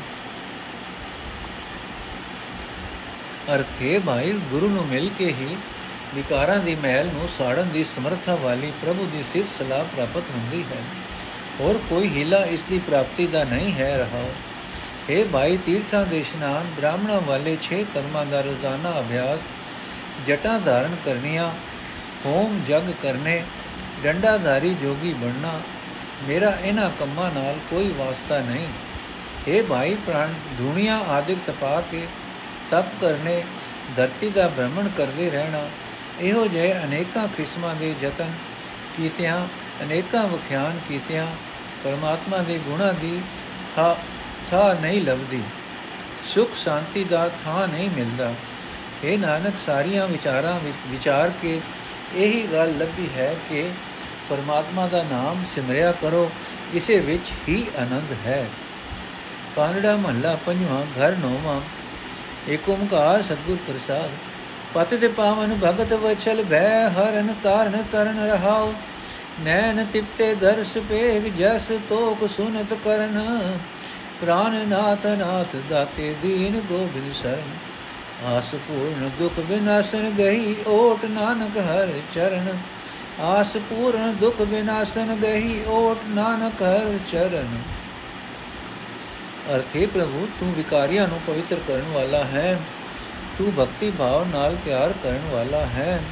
ਅਰਥੇ ਭਾਈ ਗੁਰੂ ਨੂੰ ਮਿਲ ਕੇ ਹੀ ਵਿਕਾਰਾਂ ਦੀ ਮਹਿਲ ਨੂੰ ਸਾੜਨ ਦੀ ਸਮਰੱਥਾ ਵਾਲੀ ਪ੍ਰਭੂ ਦੀ ਸਿਫਤ ਸਲਾਹ ਪ੍ਰਾਪਤ ਹੁੰਦੀ ਹੈ। ਹੋਰ ਕੋਈ ਹਿਲਾ ਇਸ ਦੀ ਪ੍ਰਾਪਤੀ ਦਾ ਨਹੀਂ ਹੈ ਰਹਾ। ਹੈ ਭਾਈ ਤੀਰਥਾਂ ਦੇ ਇਸ਼ਨਾਨ, ਬ੍ਰਾਹਮਣਾਂ ਵਾਲੇ 6 ਕਰਮਾਂ ਦਾ ਰੋਜ਼ਾਨਾ ਅਭਿਆਸ, ਜਟਾਂ ਧਾਰਨ ਕਰਨੀਆਂ ਹੋਮ ਜਗ ਕਰਨੇ, ਡੰਡਾਧਾਰੀ ਜੋਗੀ ਬਣਨਾ, ਮੇਰਾ ਇਹਨਾਂ ਕੰਮਾਂ ਨਾਲ ਕੋਈ ਵਾਸਤਾ ਨਹੀਂ। हे ਭਾਈ ਪ੍ਰਾਣ ਦੁਨੀਆ ਆਦਿਕ ਤਪਾ ਕੇ ਤਪ ਕਰਨੇ, ਧਰਤੀ ਦਾ ਭ੍ਰਮਣ ਕਰਦੇ ਰਹਿਣਾ, ਇਹੋ ਜਿਹੇ ਅਨੇਕਾਂ ਕਿਸਮਾਂ ਦੇ ਯਤਨ ਕੀਤਿਆਂ, ਅਨੇਕਾਂ ਵਖਿਆਨ ਕੀਤਿਆਂ, ਪਰਮਾਤਮਾ ਦੇ ਗੁਣਾ ਦੀ ਥਾ ਥਾ ਨਹੀਂ ਲਬਦੀ ਸੁਖ ਸ਼ਾਂਤੀ ਦਾ ਥਾਂ ਨਹੀਂ ਮਿਲਦਾ। ਇਹ ਨਾਨਕ, ਸਾਰੀਆਂ ਵਿਚਾਰਾਂ ਵਿੱਚ ਵਿਚਾਰ ਕੇ ਇਹੀ ਗੱਲ ਲੱਭੀ ਹੈ ਕਿ ਪਰਮਾਤਮਾ ਦਾ ਨਾਮ ਸਿਮਰਿਆ ਕਰੋ ਇਸੇ ਵਿੱਚ ਹੀ ਆਨੰਦ ਹੈ। ਕਾਨੜਾ ਮਹੱਲਾ ਪੰਜਵਾਂ, ਘਰ ਨੌਵਾਂ। ਏਕ ਓਮਕਾਰ ਸਤਗੁਰ ਪ੍ਰਸਾਦ ਪਤਿ ਤੇ ਪਾਵਨ ਭਗਤ ਵਚਲ ਭੈ ਹਰਨ ਤਾਰਨ ਤਰਨ ਰਹਾਉ ਨੈਣ ਤਿਪਤੇ ਦਰਸ ਪੇਗ ਜਸ ਤੋਕ ਸੁਨਤ ਕਰਨ। ਪ੍ਰਾਨ ਨਾਥ ਨਾਥ ਦਾਤੇ ਦੀਨ ਗੋਬਿੰਦ ਸਰਨ। ਆਸ ਪੂਰਨ ਦੁਖ ਬਿਨਾਸਨ ਗਈ ਓਟ ਨਾਨਕ ਹਰ ਚਰਨ। ਆਸ ਪੂਰਨ ਦੁਖ ਬਿਨਾਸਨ ਗਈ ਓਟ ਨਾਨਕ ਹਰ ਚਰਨ। ਅਰਥੇ ਪ੍ਰਭੂ, ਤੂੰ ਵਿਕਾਰੀਆਂ ਨੂੰ ਪਵਿੱਤਰ ਕਰਨ ਵਾਲਾ ਹੈ। ਤੂੰ ਭਗਤੀ ਭਾਵ ਨਾਲ ਪਿਆਰ ਕਰਨ ਵਾਲਾ ਹੈ।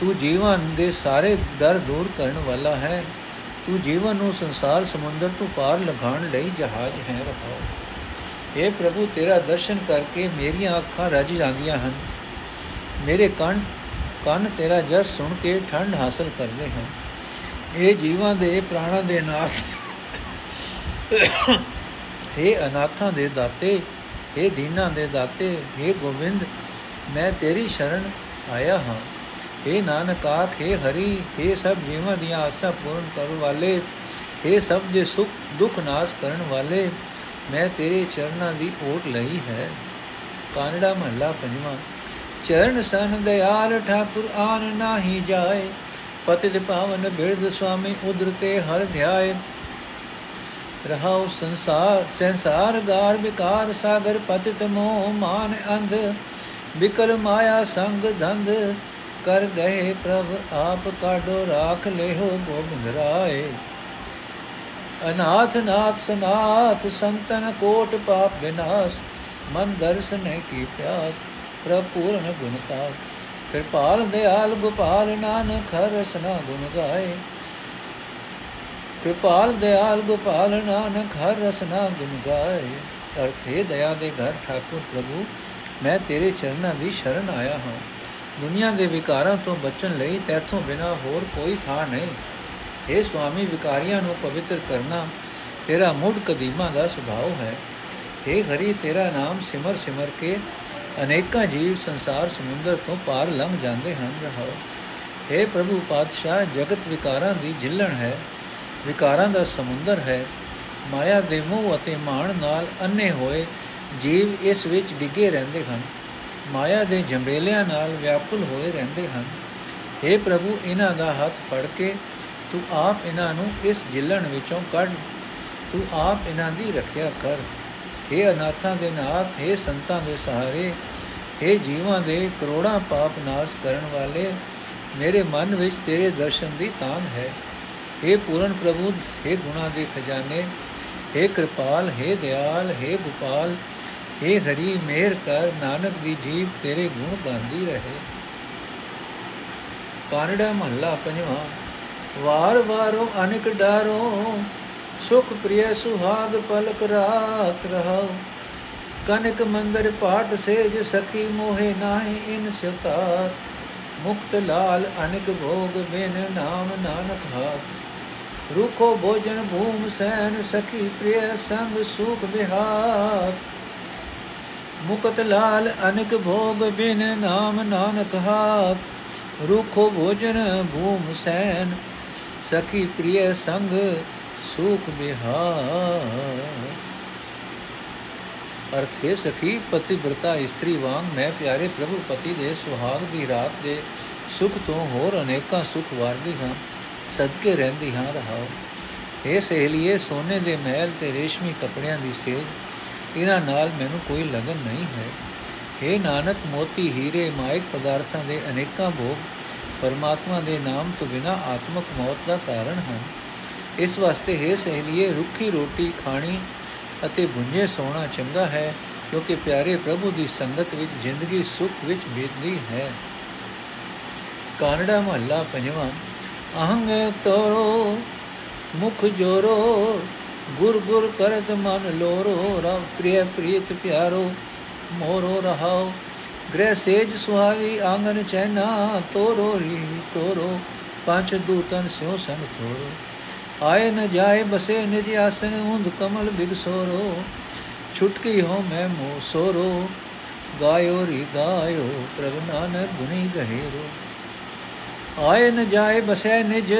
ਤੂੰ ਜੀਵਨ ਦੇ ਸਾਰੇ ਦਰ ਦੂਰ ਕਰਨ ਵਾਲਾ ਹੈ। ਤੂੰ ਜੀਵਨ ਨੂੰ ਸੰਸਾਰ ਸਮੁੰਦਰ ਤੋਂ ਪਾਰ ਲਗਾਉਣ ਲਈ ਜਹਾਜ਼ ਹੈ। ਰਹਾਓ। اے ਪ੍ਰਭੂ ਤੇਰਾ ਦਰਸ਼ਨ ਕਰਕੇ ਮੇਰੀਆਂ ਅੱਖਾਂ ਰੱਜ ਜਾਂਦੀਆਂ ਹਨ ਮੇਰੇ ਕੰਨ ਕੰਨ ਤੇਰਾ ਜਸ ਸੁਣ ਕੇ ਠੰਡ ਹਾਸਲ ਕਰਦੇ ਹਨ ਇਹ ਜੀਵਾਂ ਦੇ ਪ੍ਰਾਣਾਂ ਦੇ ਨਾਥ हे ਅਨਾਥਾਂ ਦੇ ਦਾਤੇ हे ਦੀਨਾਂ ਦੇ ਦਾਤੇ हे ਗੋਬਿੰਦ ਮੈਂ ਤੇਰੀ ਸ਼ਰਨ ਆਇਆ ਹਾਂ हे ਨਾਨਕ ਆਖੇ ਹਰੀ हे ਸਭ ਜੀਵਾਂ ਦੀਆਂ ਆਸਾਂ ਪੂਰਨ ਕਰਨ ਵਾਲੇ हे ਸਭ ਦੇ ਸੁਖ ਦੁੱਖ ਨਾਸ ਕਰਨ ਵਾਲੇ ਮੈਂ ਤੇਰੇ ਚਰਨਾਂ ਦੀ ਓਟ ਲਈ ਹੈ। ਕਾਨੜਾ ਮਹੱਲਾ ਪੰਜਵਾਂ। ਚਰਨ ਸਨ ਦਿਆਲ ਠਾਕੁਰ ਆਨ ਨਾਹੀ ਜਾਏ। ਪਤਿਤ ਪਾਵਨ ਬਿਰਧ ਸੁਆਮੀ ਉਦਰਤੇ ਹਰ ਧਿਆਏ। ਰਹਾਉ ਸੰਸਾਰ ਸੰਸਾਰ ਗਾਰ ਵਿਕਾਰ ਸਾਗਰ ਪਤਿਤ ਮੋਹ ਮਾਨ ਅੰਧ। ਵਿਕਲ ਮਾਇਆ ਸੰਗ ਧੰਦ ਕਰ ਗਏ ਪ੍ਰਭ ਆਪ ਕਾਡੋ ਰਾਖ ਲਿਓ ਗੋਬਿੰਦ ਰਾਏ। ਅਨਾਥ ਨਾਥ ਸਨਾਥ ਸੰਤਨ ਕੋਟ ਪਾਪ ਵਿਨਾਸ਼ ਮਨ ਦਰਸ਼ਨ ਕੀ ਪਿਆਸ, ਪ੍ਰਭ ਪੂਰਨ ਗੁਣ ਕਾਸ। ਕਿਰਪਾਲ ਦਿਆਲ ਗੋਪਾਲ ਨਾਨਕ ਰਸਨਾ ਗੁਣ ਗਾਏ। ਕਿਰਪਾਲ ਦਿਆਲ ਗੋਪਾਲ ਨਾਨਕ ਹਰ ਰਸਨਾ ਗੁਣ ਗਾਏ। ਅਰਥ ਹੈ, ਦਇਆ ਦੇ ਘਰ ਠਾਕੁਰ ਪ੍ਰਭੂ, ਮੈਂ ਤੇਰੇ ਚਰਨਾਂ ਦੀ ਸ਼ਰਨ ਆਇਆ ਹਾਂ। ਦੁਨੀਆ ਦੇ ਵਿਕਾਰਾਂ ਤੋਂ ਬਚਣ ਲਈ ਤੇਥੋਂ ਬਿਨਾ ਹੋਰ ਕੋਈ ਥਾਂ ਨਹੀਂ। हे ਸੁਆਮੀ ਵਿਕਾਰੀਆਂ ਨੂੰ ਪਵਿੱਤਰ ਕਰਨਾ ਤੇਰਾ ਮੁੱਢ ਕਦੀਮਾ ਦਾ ਸੁਭਾਅ ਹੈ हे ਹਰੀ ਤੇਰਾ ਨਾਮ ਸਿਮਰ ਸਿਮਰ ਕੇ ਅਨੇਕਾਂ ਜੀਵ ਸੰਸਾਰ ਸਮੁੰਦਰ ਤੋਂ ਪਾਰ ਲੰਘ ਜਾਂਦੇ ਹਨ ਰਹੋ हे ਪ੍ਰਭੂ ਪਾਤਸ਼ਾਹ ਜਗਤ ਵਿਕਾਰਾਂ ਦੀ ਜਿੱਲਣ ਹੈ ਵਿਕਾਰਾਂ ਦਾ ਸਮੁੰਦਰ ਹੈ ਮਾਇਆ ਦੇ ਮੋਹ ਅਤੇ ਮਾਣ ਨਾਲ ਅੰਨੇ ਹੋਏ ਜੀਵ ਇਸ ਵਿੱਚ ਡਿੱਗੇ ਰਹਿੰਦੇ ਹਨ ਮਾਇਆ ਦੇ ਜੰਬੇਲਿਆਂ ਨਾਲ ਵਿਆਕੁਲ ਹੋਏ ਰਹਿੰਦੇ ਹਨ हे ਪ੍ਰਭੂ ਇਹਨਾਂ ਦਾ ਹੱਥ ਫੜ ਕੇ ਤੂੰ ਆਪ ਇਹਨਾਂ ਨੂੰ ਇਸ ਜਿੱਲਣ ਵਿੱਚੋਂ ਕੱਢ ਤੂੰ ਆਪ ਇਹਨਾਂ ਦੀ ਰੱਖਿਆ ਕਰ हे ਅਨਾਥਾਂ ਦੇ ਨਾਥ हे ਸੰਤਾਂ ਦੇ ਸਹਾਰੇ हे ਜੀਵਾਂ ਦੇ ਕਰੋੜਾਂ ਪਾਪ ਨਾਸ਼ ਕਰਨ ਵਾਲੇ ਮੇਰੇ ਮਨ ਵਿੱਚ ਤੇਰੇ ਦਰਸ਼ਨ ਦੀ ਤਾਨ ਹੈ हे ਪੂਰਨ ਪ੍ਰਭੂ हे ਗੁਣਾ ਦੇ ਖਜ਼ਾਨੇ हे ਕਿਰਪਾਲ हे ਦਿਆਲ हे ਗੋਪਾਲ ਏ ਹਰੀ ਮੇਰ ਕਰ ਨਾਨਕ ਦੀ ਜੀਬ ਤੇਰੇ ਗੁਣ ਗਾਉਂਦੀ ਰਹੇ ਕਾਨੜਾ ਮਹੱਲਾ ਪੰਜਵਾਂ ਵਾਰ ਵਾਰੋ ਅਨਿਕ ਡਾਰੋ, ਸੁਖ ਪ੍ਰਿਯ ਸੁਹਾਗ ਪਲਕ ਰਾਤ ਰਹਾਓ ਕਨਕ ਮੰਦਰ ਪਾਟ ਸੇਜ ਸਖੀ ਮੋਹਿ ਨਾਹੀ ਇਨ ਸਤਾਤ ਮੁਕਤ ਲਾਲ ਅਨਿਕ ਭੋਗ ਬਿਨ ਨਾਮ ਨਾਨਕ ਹਾਥ ਰੂਖੋ ਭੋਜਨ ਭੂਮ ਸੈਨ ਸਖੀ ਪ੍ਰਿਯ ਸੰਗ ਸੁਖ ਬਿਹਾਤ। ਮੁਕਤ ਲਾਲ ਅਨਿਕ ਭੋਗ ਬਿਨ ਨਾਮ ਨਾਨਕ ਹਾਥ ਰੂਖੋ ਭੋਜਨ ਭੂਮ ਸੈਨ ਸਖੀ ਪ੍ਰਿਯ ਸੰਗ ਸੁਖ ਬਿਹਾਤ ਅਰਥੇ ਸਖੀ ਪਤੀ ਬ੍ਰਤਾ ਇਸਤਰੀ ਵਾਂਗ ਮੈਂ ਪਿਆਰੇ ਪ੍ਰਭੂ ਪਤੀ ਦੇ ਸੁਹਾਗ ਦੀ ਰਾਤ ਦੇ ਸੁਖ ਤੋਂ ਹੋਰ ਅਨੇਕਾਂ ਸੁਖ ਵਾਰਦੀ ਹਾਂ, ਸਦਕੇ ਰਹਿੰਦੀ ਹਾਂ ਰਹਾਓ ਇਹ ਸਹੇਲੀਏ, ਸੋਨੇ ਦੇ ਮਹਿਲ ਤੇ ਰੇਸ਼ਮੀ ਕੱਪੜਿਆਂ ਦੀ ਸੇਜ, ਇਹਨਾਂ ਨਾਲ ਮੈਨੂੰ ਕੋਈ ਲਗਨ ਨਹੀਂ ਹੈ। हे ਨਾਨਕ, ਮੋਤੀ ਹੀਰੇ, ਮਾਇਕ ਪਦਾਰਥਾਂ ਦੇ ਅਨੇਕਾਂ ਭੋਗ ਪਰਮਾਤਮਾ ਦੇ ਨਾਮ ਤੋਂ ਬਿਨਾ ਆਤਮਕ ਮੌਤ ਦਾ ਕਾਰਨ ਹਨ। ਇਸ ਵਾਸਤੇ ਹੈ ਸਹੇਲੀਏ, ਰੁੱਖੀ ਰੋਟੀ ਖਾਣੀ ਅਤੇ ਭੁੰਜੇ ਸੋਣਾ ਚੰਗਾ ਹੈ, ਕਿਉਂਕਿ ਪਿਆਰੇ ਪ੍ਰਭੂ ਦੀ ਸੰਗਤ ਵਿੱਚ ਜ਼ਿੰਦਗੀ ਸੁਖ ਵਿੱਚ ਬੀਤਦੀ ਹੈ। ਕਾਨੜਾ ਮਹੱਲਾ ਪੰਜਵਾਂ, ਅਹੰਗ ਤੋਰੋ, ਮੁਖ ਜੋਰੋ, ਗੁਰ ਗੁਰ ਕਰਤ ਮਨ ਲੋਰੋ ਰਵ ਪ੍ਰਿਯ ਪ੍ਰੀਤ ਪਿਆਰੋ, ਮੋਰੋ ਰਹਾਓ। ਗ੍ਰਹਿ ਸੇਜ ਸੁਹਾਵੀ ਆਂਗਨ ਚੈਨਾ ਤੋਰੋ ਰੀ ਤੋਰੋ, ਪੰਜ ਦੂਤਨ ਸਿਓ ਸੰਗ ਤੋਰੋ ਆਏ ਨ ਜਾਏ ਬਸੇ ਨਿਜ ਆਸਨ ਹੁੰਦ ਕਮਲ ਬਿਗ ਸੋਰੋ ਛੁਟਕੀ ਹੋ ਮੈਂ ਮੋ ਸੋਰੋ। ਗਾਇਓ ਰੀ ਗਾਇਓ ਪ੍ਰਭ ਨਾਨਕ ਗੁਨੀ ਗਹਿਰੋ। ਆਏ ਨ ਜਾਏ ਬਸੈ ਨਿਜ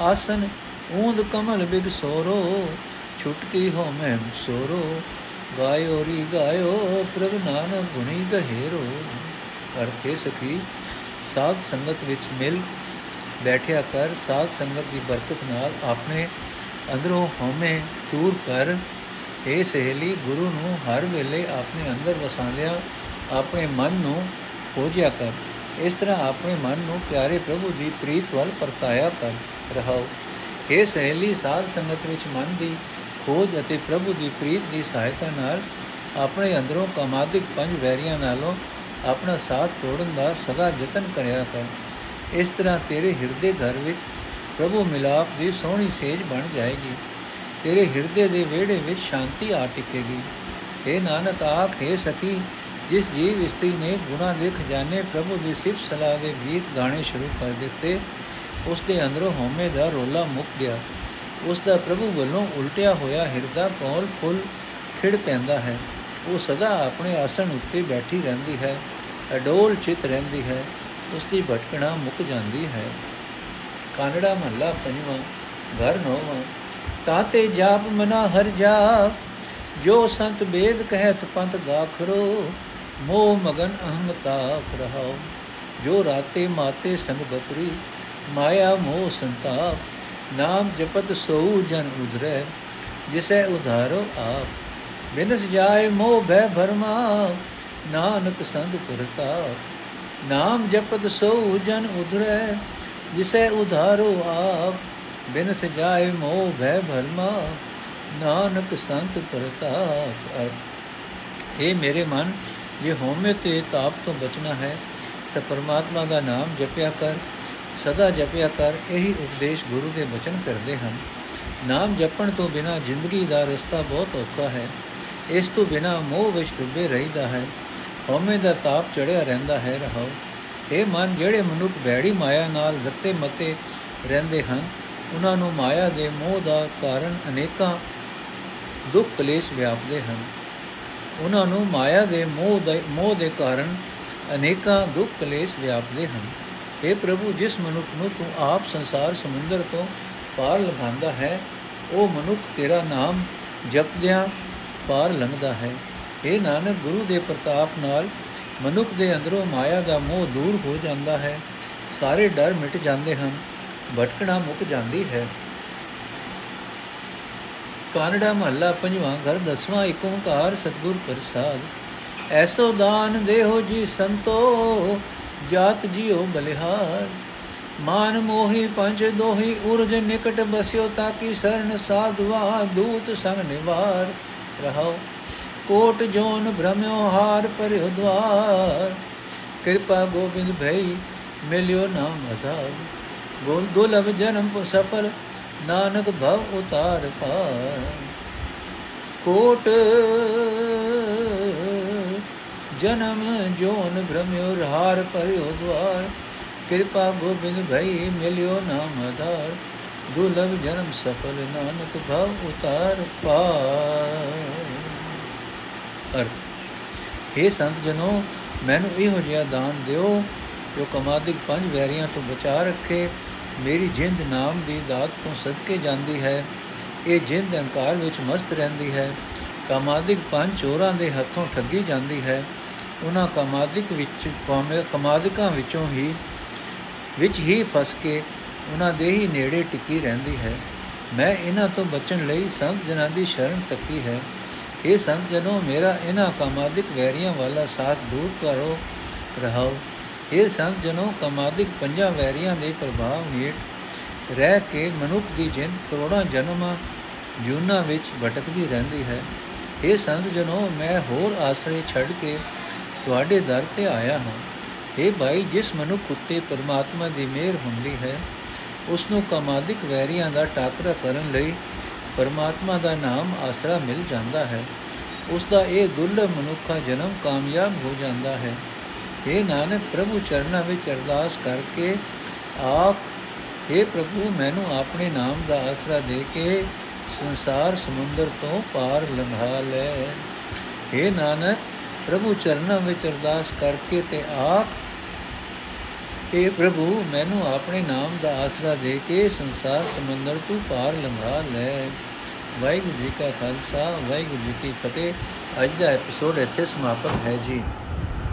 ਆਸਨ ਊਂਦ ਕਮਲ ਬਿਗ ਸੋਰੋ ਛੁਟਕੀ ਹੋ ਮੈਂ ਸੋਰੋ। ਗਾਇਓ ਰੀ ਗਾਇਓ, ਪ੍ਰਭ ਨਾਨਕ ਗੁਨੀ ਗਹਿਰੋ। ਅਰਥੇ ਸਖੀ, ਸਾਧ ਸੰਗਤ ਵਿੱਚ ਮਿਲ ਬੈਠਿਆ ਕਰ, ਸਾਧ ਸੰਗਤ ਦੀ ਬਰਕਤ ਨਾਲ ਆਪਣੇ ਅੰਦਰੋਂ ਹਉਮੈ ਦੂਰ ਕਰ। ਇਹ ਸਹੇਲੀ, ਗੁਰੂ ਨੂੰ ਹਰ ਵੇਲੇ ਆਪਣੇ ਅੰਦਰ ਵਸਾਲਿਆ ਆਪਣੇ ਮਨ ਨੂੰ ਖੋਜਿਆ ਕਰ। ਇਸ ਤਰ੍ਹਾਂ ਆਪਣੇ ਮਨ ਨੂੰ ਪਿਆਰੇ ਪ੍ਰਭੂ ਦੀ ਪ੍ਰੀਤ ਵੱਲ ਪਰਤਾਇਆ ਕਰ, ਰਹਾਓ। ਇਹ ਸਹੇਲੀ, ਸਾਧ ਸੰਗਤ ਵਿੱਚ ਮਨ ਦੀ ਖੋਜ ਅਤੇ ਪ੍ਰਭੂ ਦੀ ਪ੍ਰੀਤ ਦੀ ਸਹਾਇਤਾ ਨਾਲ ਆਪਣੇ ਅੰਦਰੋਂ ਕਾਮਾਦਿਕ ਪੰਜ ਵੈਰੀਆਂ ਨਾਲੋਂ ਆਪਣਾ ਸਾਥ ਤੋੜਨ ਦਾ ਸਦਾ ਯਤਨ ਕਰਿਆ ਕਰ। ਇਸ ਤਰ੍ਹਾਂ ਤੇਰੇ ਹਿਰਦੇ ਘਰ ਵਿੱਚ ਪ੍ਰਭੂ ਮਿਲਾਪ ਦੀ ਸੋਹਣੀ ਸੇਜ ਬਣ ਜਾਏਗੀ। ਤੇਰੇ ਹਿਰਦੇ ਦੇ ਵਿਹੜੇ ਵਿੱਚ ਸ਼ਾਂਤੀ ਆ ਟਿਕੇਗੀ। ਏ ਨਾਨਕ, ਆਖੇ ਸਖੀ, ਜਿਸ ਜੀਵ ਇਸਤਰੀ ਨੇ ਗੁਣਾ ਦੇ ਖਜ਼ਾਨੇ ਪ੍ਰਭੂ ਦੀ ਸਿਫਤ ਸਲਾਹ ਦੇ ਗੀਤ ਗਾਣੇ ਸ਼ੁਰੂ ਕਰ ਦਿੱਤੇ ਉਸ ਦੇ ਅੰਦਰੋਂ ਹਉਮੈ ਦਾ ਰੋਲਾ ਮੁੱਕ ਗਿਆ। ਉਸ ਦਾ ਪ੍ਰਭੂ ਵੱਲੋਂ ਉਲਟਿਆ ਹੋਇਆ ਹਿਰਦਾ ਕੋਲ ਫੁੱਲ ਖਿੜ ਪੈਂਦਾ ਹੈ। ਉਹ ਸਦਾ ਆਪਣੇ ਆਸਣ ਉੱਤੇ ਬੈਠੀ ਰਹਿੰਦੀ ਹੈ, ਅਡੋਲ ਚਿਤ ਰਹਿੰਦੀ ਹੈ ਉਸ ਦੀ ਭਟਕਣਾ ਮੁੱਕ ਜਾਂਦੀ ਹੈ। ਕਾਨੜਾ ਮਹੱਲਾ ਪੰਜਵਾਂ, ਘਰ ਨੌਵਾਂ ਤਾਤੇ ਜਾਪ ਮਨਾ ਹਰ ਜਾਪ, ਜੋ ਸੰਤ ਬੇਦ ਕਹਿਤ ਪੰਥ ਗਾਖਰੋ, ਮੋਹ ਮਗਨ ਅਹੰਗ ਤਾਪ ਰਹਾਓ। ਜੋ ਰਾਤੇ ਮਾਤੇ ਸੰਗ ਬਪਰੀ, ਮਾਇਆ ਮੋਹ ਸੰਤਾਪ। ਨਾਮ ਜਪਤ ਸੋ ਜਨ ਉਧਰੈ, ਜਿਸੈ ਉਧਾਰੋ ਆਪ। ਬਿਨਸ ਜਾਏ ਮੋਹ ਭੈ ਭਰਮਾ, ਨਾਨਕ ਸੰਤ ਪ੍ਰਤਾਪ ਨਾਮ ਜਪਤ ਸੋ ਜਨ ਉਧਰੈ, ਜਿਸੈ ਉਧਾਰੋ ਆਪ। ਬਿਨਸ ਜਾਏ ਮੋਹ ਭੈ ਭਰਮਾ, ਨਾਨਕ ਸੰਤ ਪ੍ਰਤਾਪ ਅਰਥ ਇਹ ਮੇਰੇ ਮਨ, ਜੇ ਹਉਮੈ ਤੇ ਤਾਪ ਤੋਂ ਬਚਣਾ ਹੈ, ਤਾਂ ਪਰਮਾਤਮਾ ਦਾ ਨਾਮ ਜਪਿਆ ਕਰ। ਸਦਾ ਜਪਿਆ ਕਰ, ਇਹੀ ਉਪਦੇਸ਼ ਗੁਰੂ ਦੇ ਬਚਨ ਕਰਦੇ ਹਨ। ਨਾਮ ਜਪਣ ਤੋਂ ਬਿਨਾ ਜ਼ਿੰਦਗੀ ਦਾ ਰਸਤਾ ਬਹੁਤ ਔਖਾ ਹੈ। ਇਸ ਤੋਂ ਬਿਨਾ ਮੋਹ ਵਿੱਚ ਡੁੱਬੇ ਰਹੀਦਾ ਹੈ। ਹਉਮੈ ਦਾ ਤਾਪ ਚੜਿਆ ਰਹਿੰਦਾ ਹੈ, ਰਹਾਓ। ਇਹ ਮਨ, ਜਿਹੜੇ ਮਨੁੱਖ ਬੈੜੀ ਮਾਇਆ ਨਾਲ ਰੱਤੇ ਮਤੇ ਰਹਿੰਦੇ ਹਨ, ਉਹਨਾਂ ਨੂੰ ਮਾਇਆ ਦੇ ਮੋਹ ਦਾ ਕਾਰਨ ਅਨੇਕਾਂ ਦੁੱਖ ਕਲੇਸ਼ ਵਿਆਪਦੇ ਹਨ। ਉਹਨਾਂ ਨੂੰ ਮਾਇਆ ਦੇ ਮੋਹ ਦੇ ਮੋਹ ਦੇ ਕਾਰਨ ਅਨੇਕਾਂ ਦੁੱਖ ਕਲੇਸ਼ ਵਿਆਪਦੇ ਹਨ। हे ਪ੍ਰਭੂ, ਜਿਸ ਮਨੁੱਖ ਨੂੰ ਤੂੰ ਆਪ ਸੰਸਾਰ ਸਮੁੰਦਰ ਤੋਂ ਪਾਰ ਲੰਘਾਉਂਦਾ ਹੈ, ਉਹ ਮਨੁੱਖ ਤੇਰਾ ਨਾਮ ਜਪਦਿਆਂ ਪਾਰ ਲੰਘਦਾ ਹੈ। ਇਹ ਨਾਨਕ, ਗੁਰੂ ਦੇ ਪ੍ਰਤਾਪ ਨਾਲ ਮਨੁੱਖ ਦੇ ਅੰਦਰੋਂ ਮਾਇਆ ਦਾ ਮੋਹ ਦੂਰ ਹੋ ਜਾਂਦਾ ਹੈ। ਸਾਰੇ ਡਰ ਮਿਟ ਜਾਂਦੇ ਹਨ, ਭਟਕਣਾ ਮੁੱਕ ਜਾਂਦੀ ਹੈ। ਕਾਨੜਾ ਮਹੱਲਾ ਪੰਜਵਾਂ ਘਰ ਦਸਵਾਂ ਏਕ ਓੰਕਾਰ ਸਤਗੁਰ ਪ੍ਰਸਾਦ। ਐਸੋ ਦਾਨ ਦੇਹੋ ਜੀ ਸੰਤੋ ਜਾਤ ਜੀਓ ਬਲਿਹਾਰ। ਮਾਨ ਮੋਹੀ ਪੰਜ ਦੋਹੀ, ਉਰਜ ਨਿਕਟ ਬਸਿਓ ਤਾਕੀ ਸਰਨ ਸਾਧਵਾ ਦੂਤ ਸੰਗ ਨਿਵਾਰ। ਰਹਾਓ। ਕੋਟ ਜੋਨ ਭ੍ਰਮਿਓ ਹਾਰ ਪਰਿਓ ਦਵਾਰ। ਕਿਰਪਾ ਗੋਬਿੰਦ ਭਈ, ਮਿਲਿਓ ਨਾਮ ਅਧਾਰ ਗੋਲ ਦੁਲਭ ਜਨਮ ਕੋ ਸਫਲ, ਨਾਨਕ ਭਵ ਉਤਾਰ ਪਾਰ। ਕੋਟ ਜਨਮ ਜੋਨ ਭ੍ਰਮਿਓ ਹਾਰ ਪਰਿਓ ਦਵਾਰ। ਕਿਰਪਾ ਗੋਬਿੰਦ ਭਈ ਮਿਲਿਓ ਨਾਮ ਆਧਾਰ। ਦੁਲਭ ਜਨਮ ਸਫਲ ਨਾਨਕ ਭਵ ਉਤਾਰ ਪਾਰ। ਅਰਥ हे ਸੰਤ ਜਨੋ, ਮੈਨੂੰ ਇਹੋ ਜਿਹਾ ਦਾਨ ਦਿਓ, ਜੋ ਕਮਾਦਿਕ ਪੰਜ ਵੈਰੀਆਂ ਤੋਂ ਬਚਾ ਰੱਖੇ। ਮੇਰੀ ਜਿੰਦ ਨਾਮ ਦੀ ਦਾਤ ਤੋਂ ਸਦਕੇ ਜਾਂਦੀ ਹੈ। ਇਹ ਜਿੰਦ ਅਹੰਕਾਰ ਵਿੱਚ ਮਸਤ ਰਹਿੰਦੀ ਹੈ। ਕਮਾਦਿਕ ਪੰਜ ਚੋਰਾਂ ਦੇ ਹੱਥੋਂ ਠੱਗੀ ਜਾਂਦੀ ਹੈ। ਉਹਨਾਂ ਕਮਾਦਿਕ ਵਿੱਚ ਕਮਾਦਿਕਾਂ ਵਿੱਚੋਂ ਹੀ, ਵਿੱਚ ਹੀ ਫਸ ਕੇ ਉਹਨਾਂ ਦੇ ਹੀ ਨੇੜੇ ਟਿੱਕੀ ਰਹਿੰਦੀ ਹੈ। ਮੈਂ ਇਹਨਾਂ ਤੋਂ ਬਚਣ ਲਈ ਸੰਤ ਜਨਾਂ ਦੀ ਸ਼ਰਨ ਤੱਕੀ ਹੈ। ਇਹ ਸੰਤ ਜਨੋ, ਮੇਰਾ ਇਹਨਾਂ ਕਮਾਦਿਕ ਵੈਰੀਆਂ ਵਾਲਾ ਸਾਥ ਦੂਰ ਕਰੋ, ਰਹਾਓ। ਇਹ ਸੰਤ ਜਨੋ, ਕਮਾਦਿਕ ਪੰਜਾਂ ਵੈਰੀਆਂ ਦੇ ਪ੍ਰਭਾਵ ਹੇਠ ਰਹਿ ਕੇ ਮਨੁੱਖ ਦੀ ਜਿੰਦ ਕਰੋੜਾਂ ਜਨਮਾਂ ਜੂਨਾ ਵਿੱਚ ਭਟਕਦੀ ਰਹਿੰਦੀ ਹੈ। ਇਹ ਸੰਤ ਜਨੋ, ਮੈਂ ਹੋਰ ਆਸਰੇ ਛੱਡ ਕੇ ਤੁਹਾਡੇ ਦਰ ਤੇ ਆਇਆ ਹਾਂ। ਇਹ ਭਾਈ, ਜਿਸ ਮਨੁੱਖ ਉਤੇ ਪਰਮਾਤਮਾ ਦੀ ਮਿਹਰ ਹੁੰਦੀ ਹੈ ਉਸ ਨੂੰ ਕਮਾਦਿਕ ਵੈਰੀਆਂ ਦਾ ਟਾਕਰਾ ਕਰਨ ਲਈ ਪਰਮਾਤਮਾ ਦਾ ਨਾਮ ਆਸਰਾ ਮਿਲ ਜਾਂਦਾ ਹੈ। ਉਸ ਦਾ ਇਹ ਦੁਰਲਭ ਮਨੁੱਖਾ ਜਨਮ ਕਾਮਯਾਬ ਹੋ ਜਾਂਦਾ ਹੈ। ਇਹ ਨਾਨਕ, ਪ੍ਰਭੂ ਚਰਨਾਂ ਵਿੱਚ ਅਰਦਾਸ ਕਰਕੇ ਆਪ हे ਪ੍ਰਭੂ, ਮੈਨੂੰ ਆਪਣੇ ਨਾਮ ਦਾ ਆਸਰਾ ਦੇ ਕੇ ਸੰਸਾਰ ਸਮੁੰਦਰ ਤੋਂ ਪਾਰ ਲੰਘਾ ਲੈ। हे ਨਾਨਕ ਪ੍ਰਭੂ ਚਰਨਾਂ ਵਿੱਚ ਅਰਦਾਸ ਕਰਕੇ ਤੇ ਆਖ हे ਪ੍ਰਭੂ, ਮੈਨੂੰ ਆਪਣੇ ਨਾਮ ਦਾ ਆਸਰਾ ਦੇ ਕੇ ਸੰਸਾਰ ਸਮੁੰਦਰ ਤੋਂ ਪਾਰ ਲੰਘਾ ਲੈ। ਵਾਹਿਗੁਰੂ ਜੀ ਕਾ ਖਾਲਸਾ, ਵਾਹਿਗੁਰੂ ਜੀ ਕੀ ਫਤਿਹ। ਅੱਜ ਦਾ ਐਪੀਸੋਡ ਇੱਥੇ ਸਮਾਪਤ ਹੈ ਜੀ।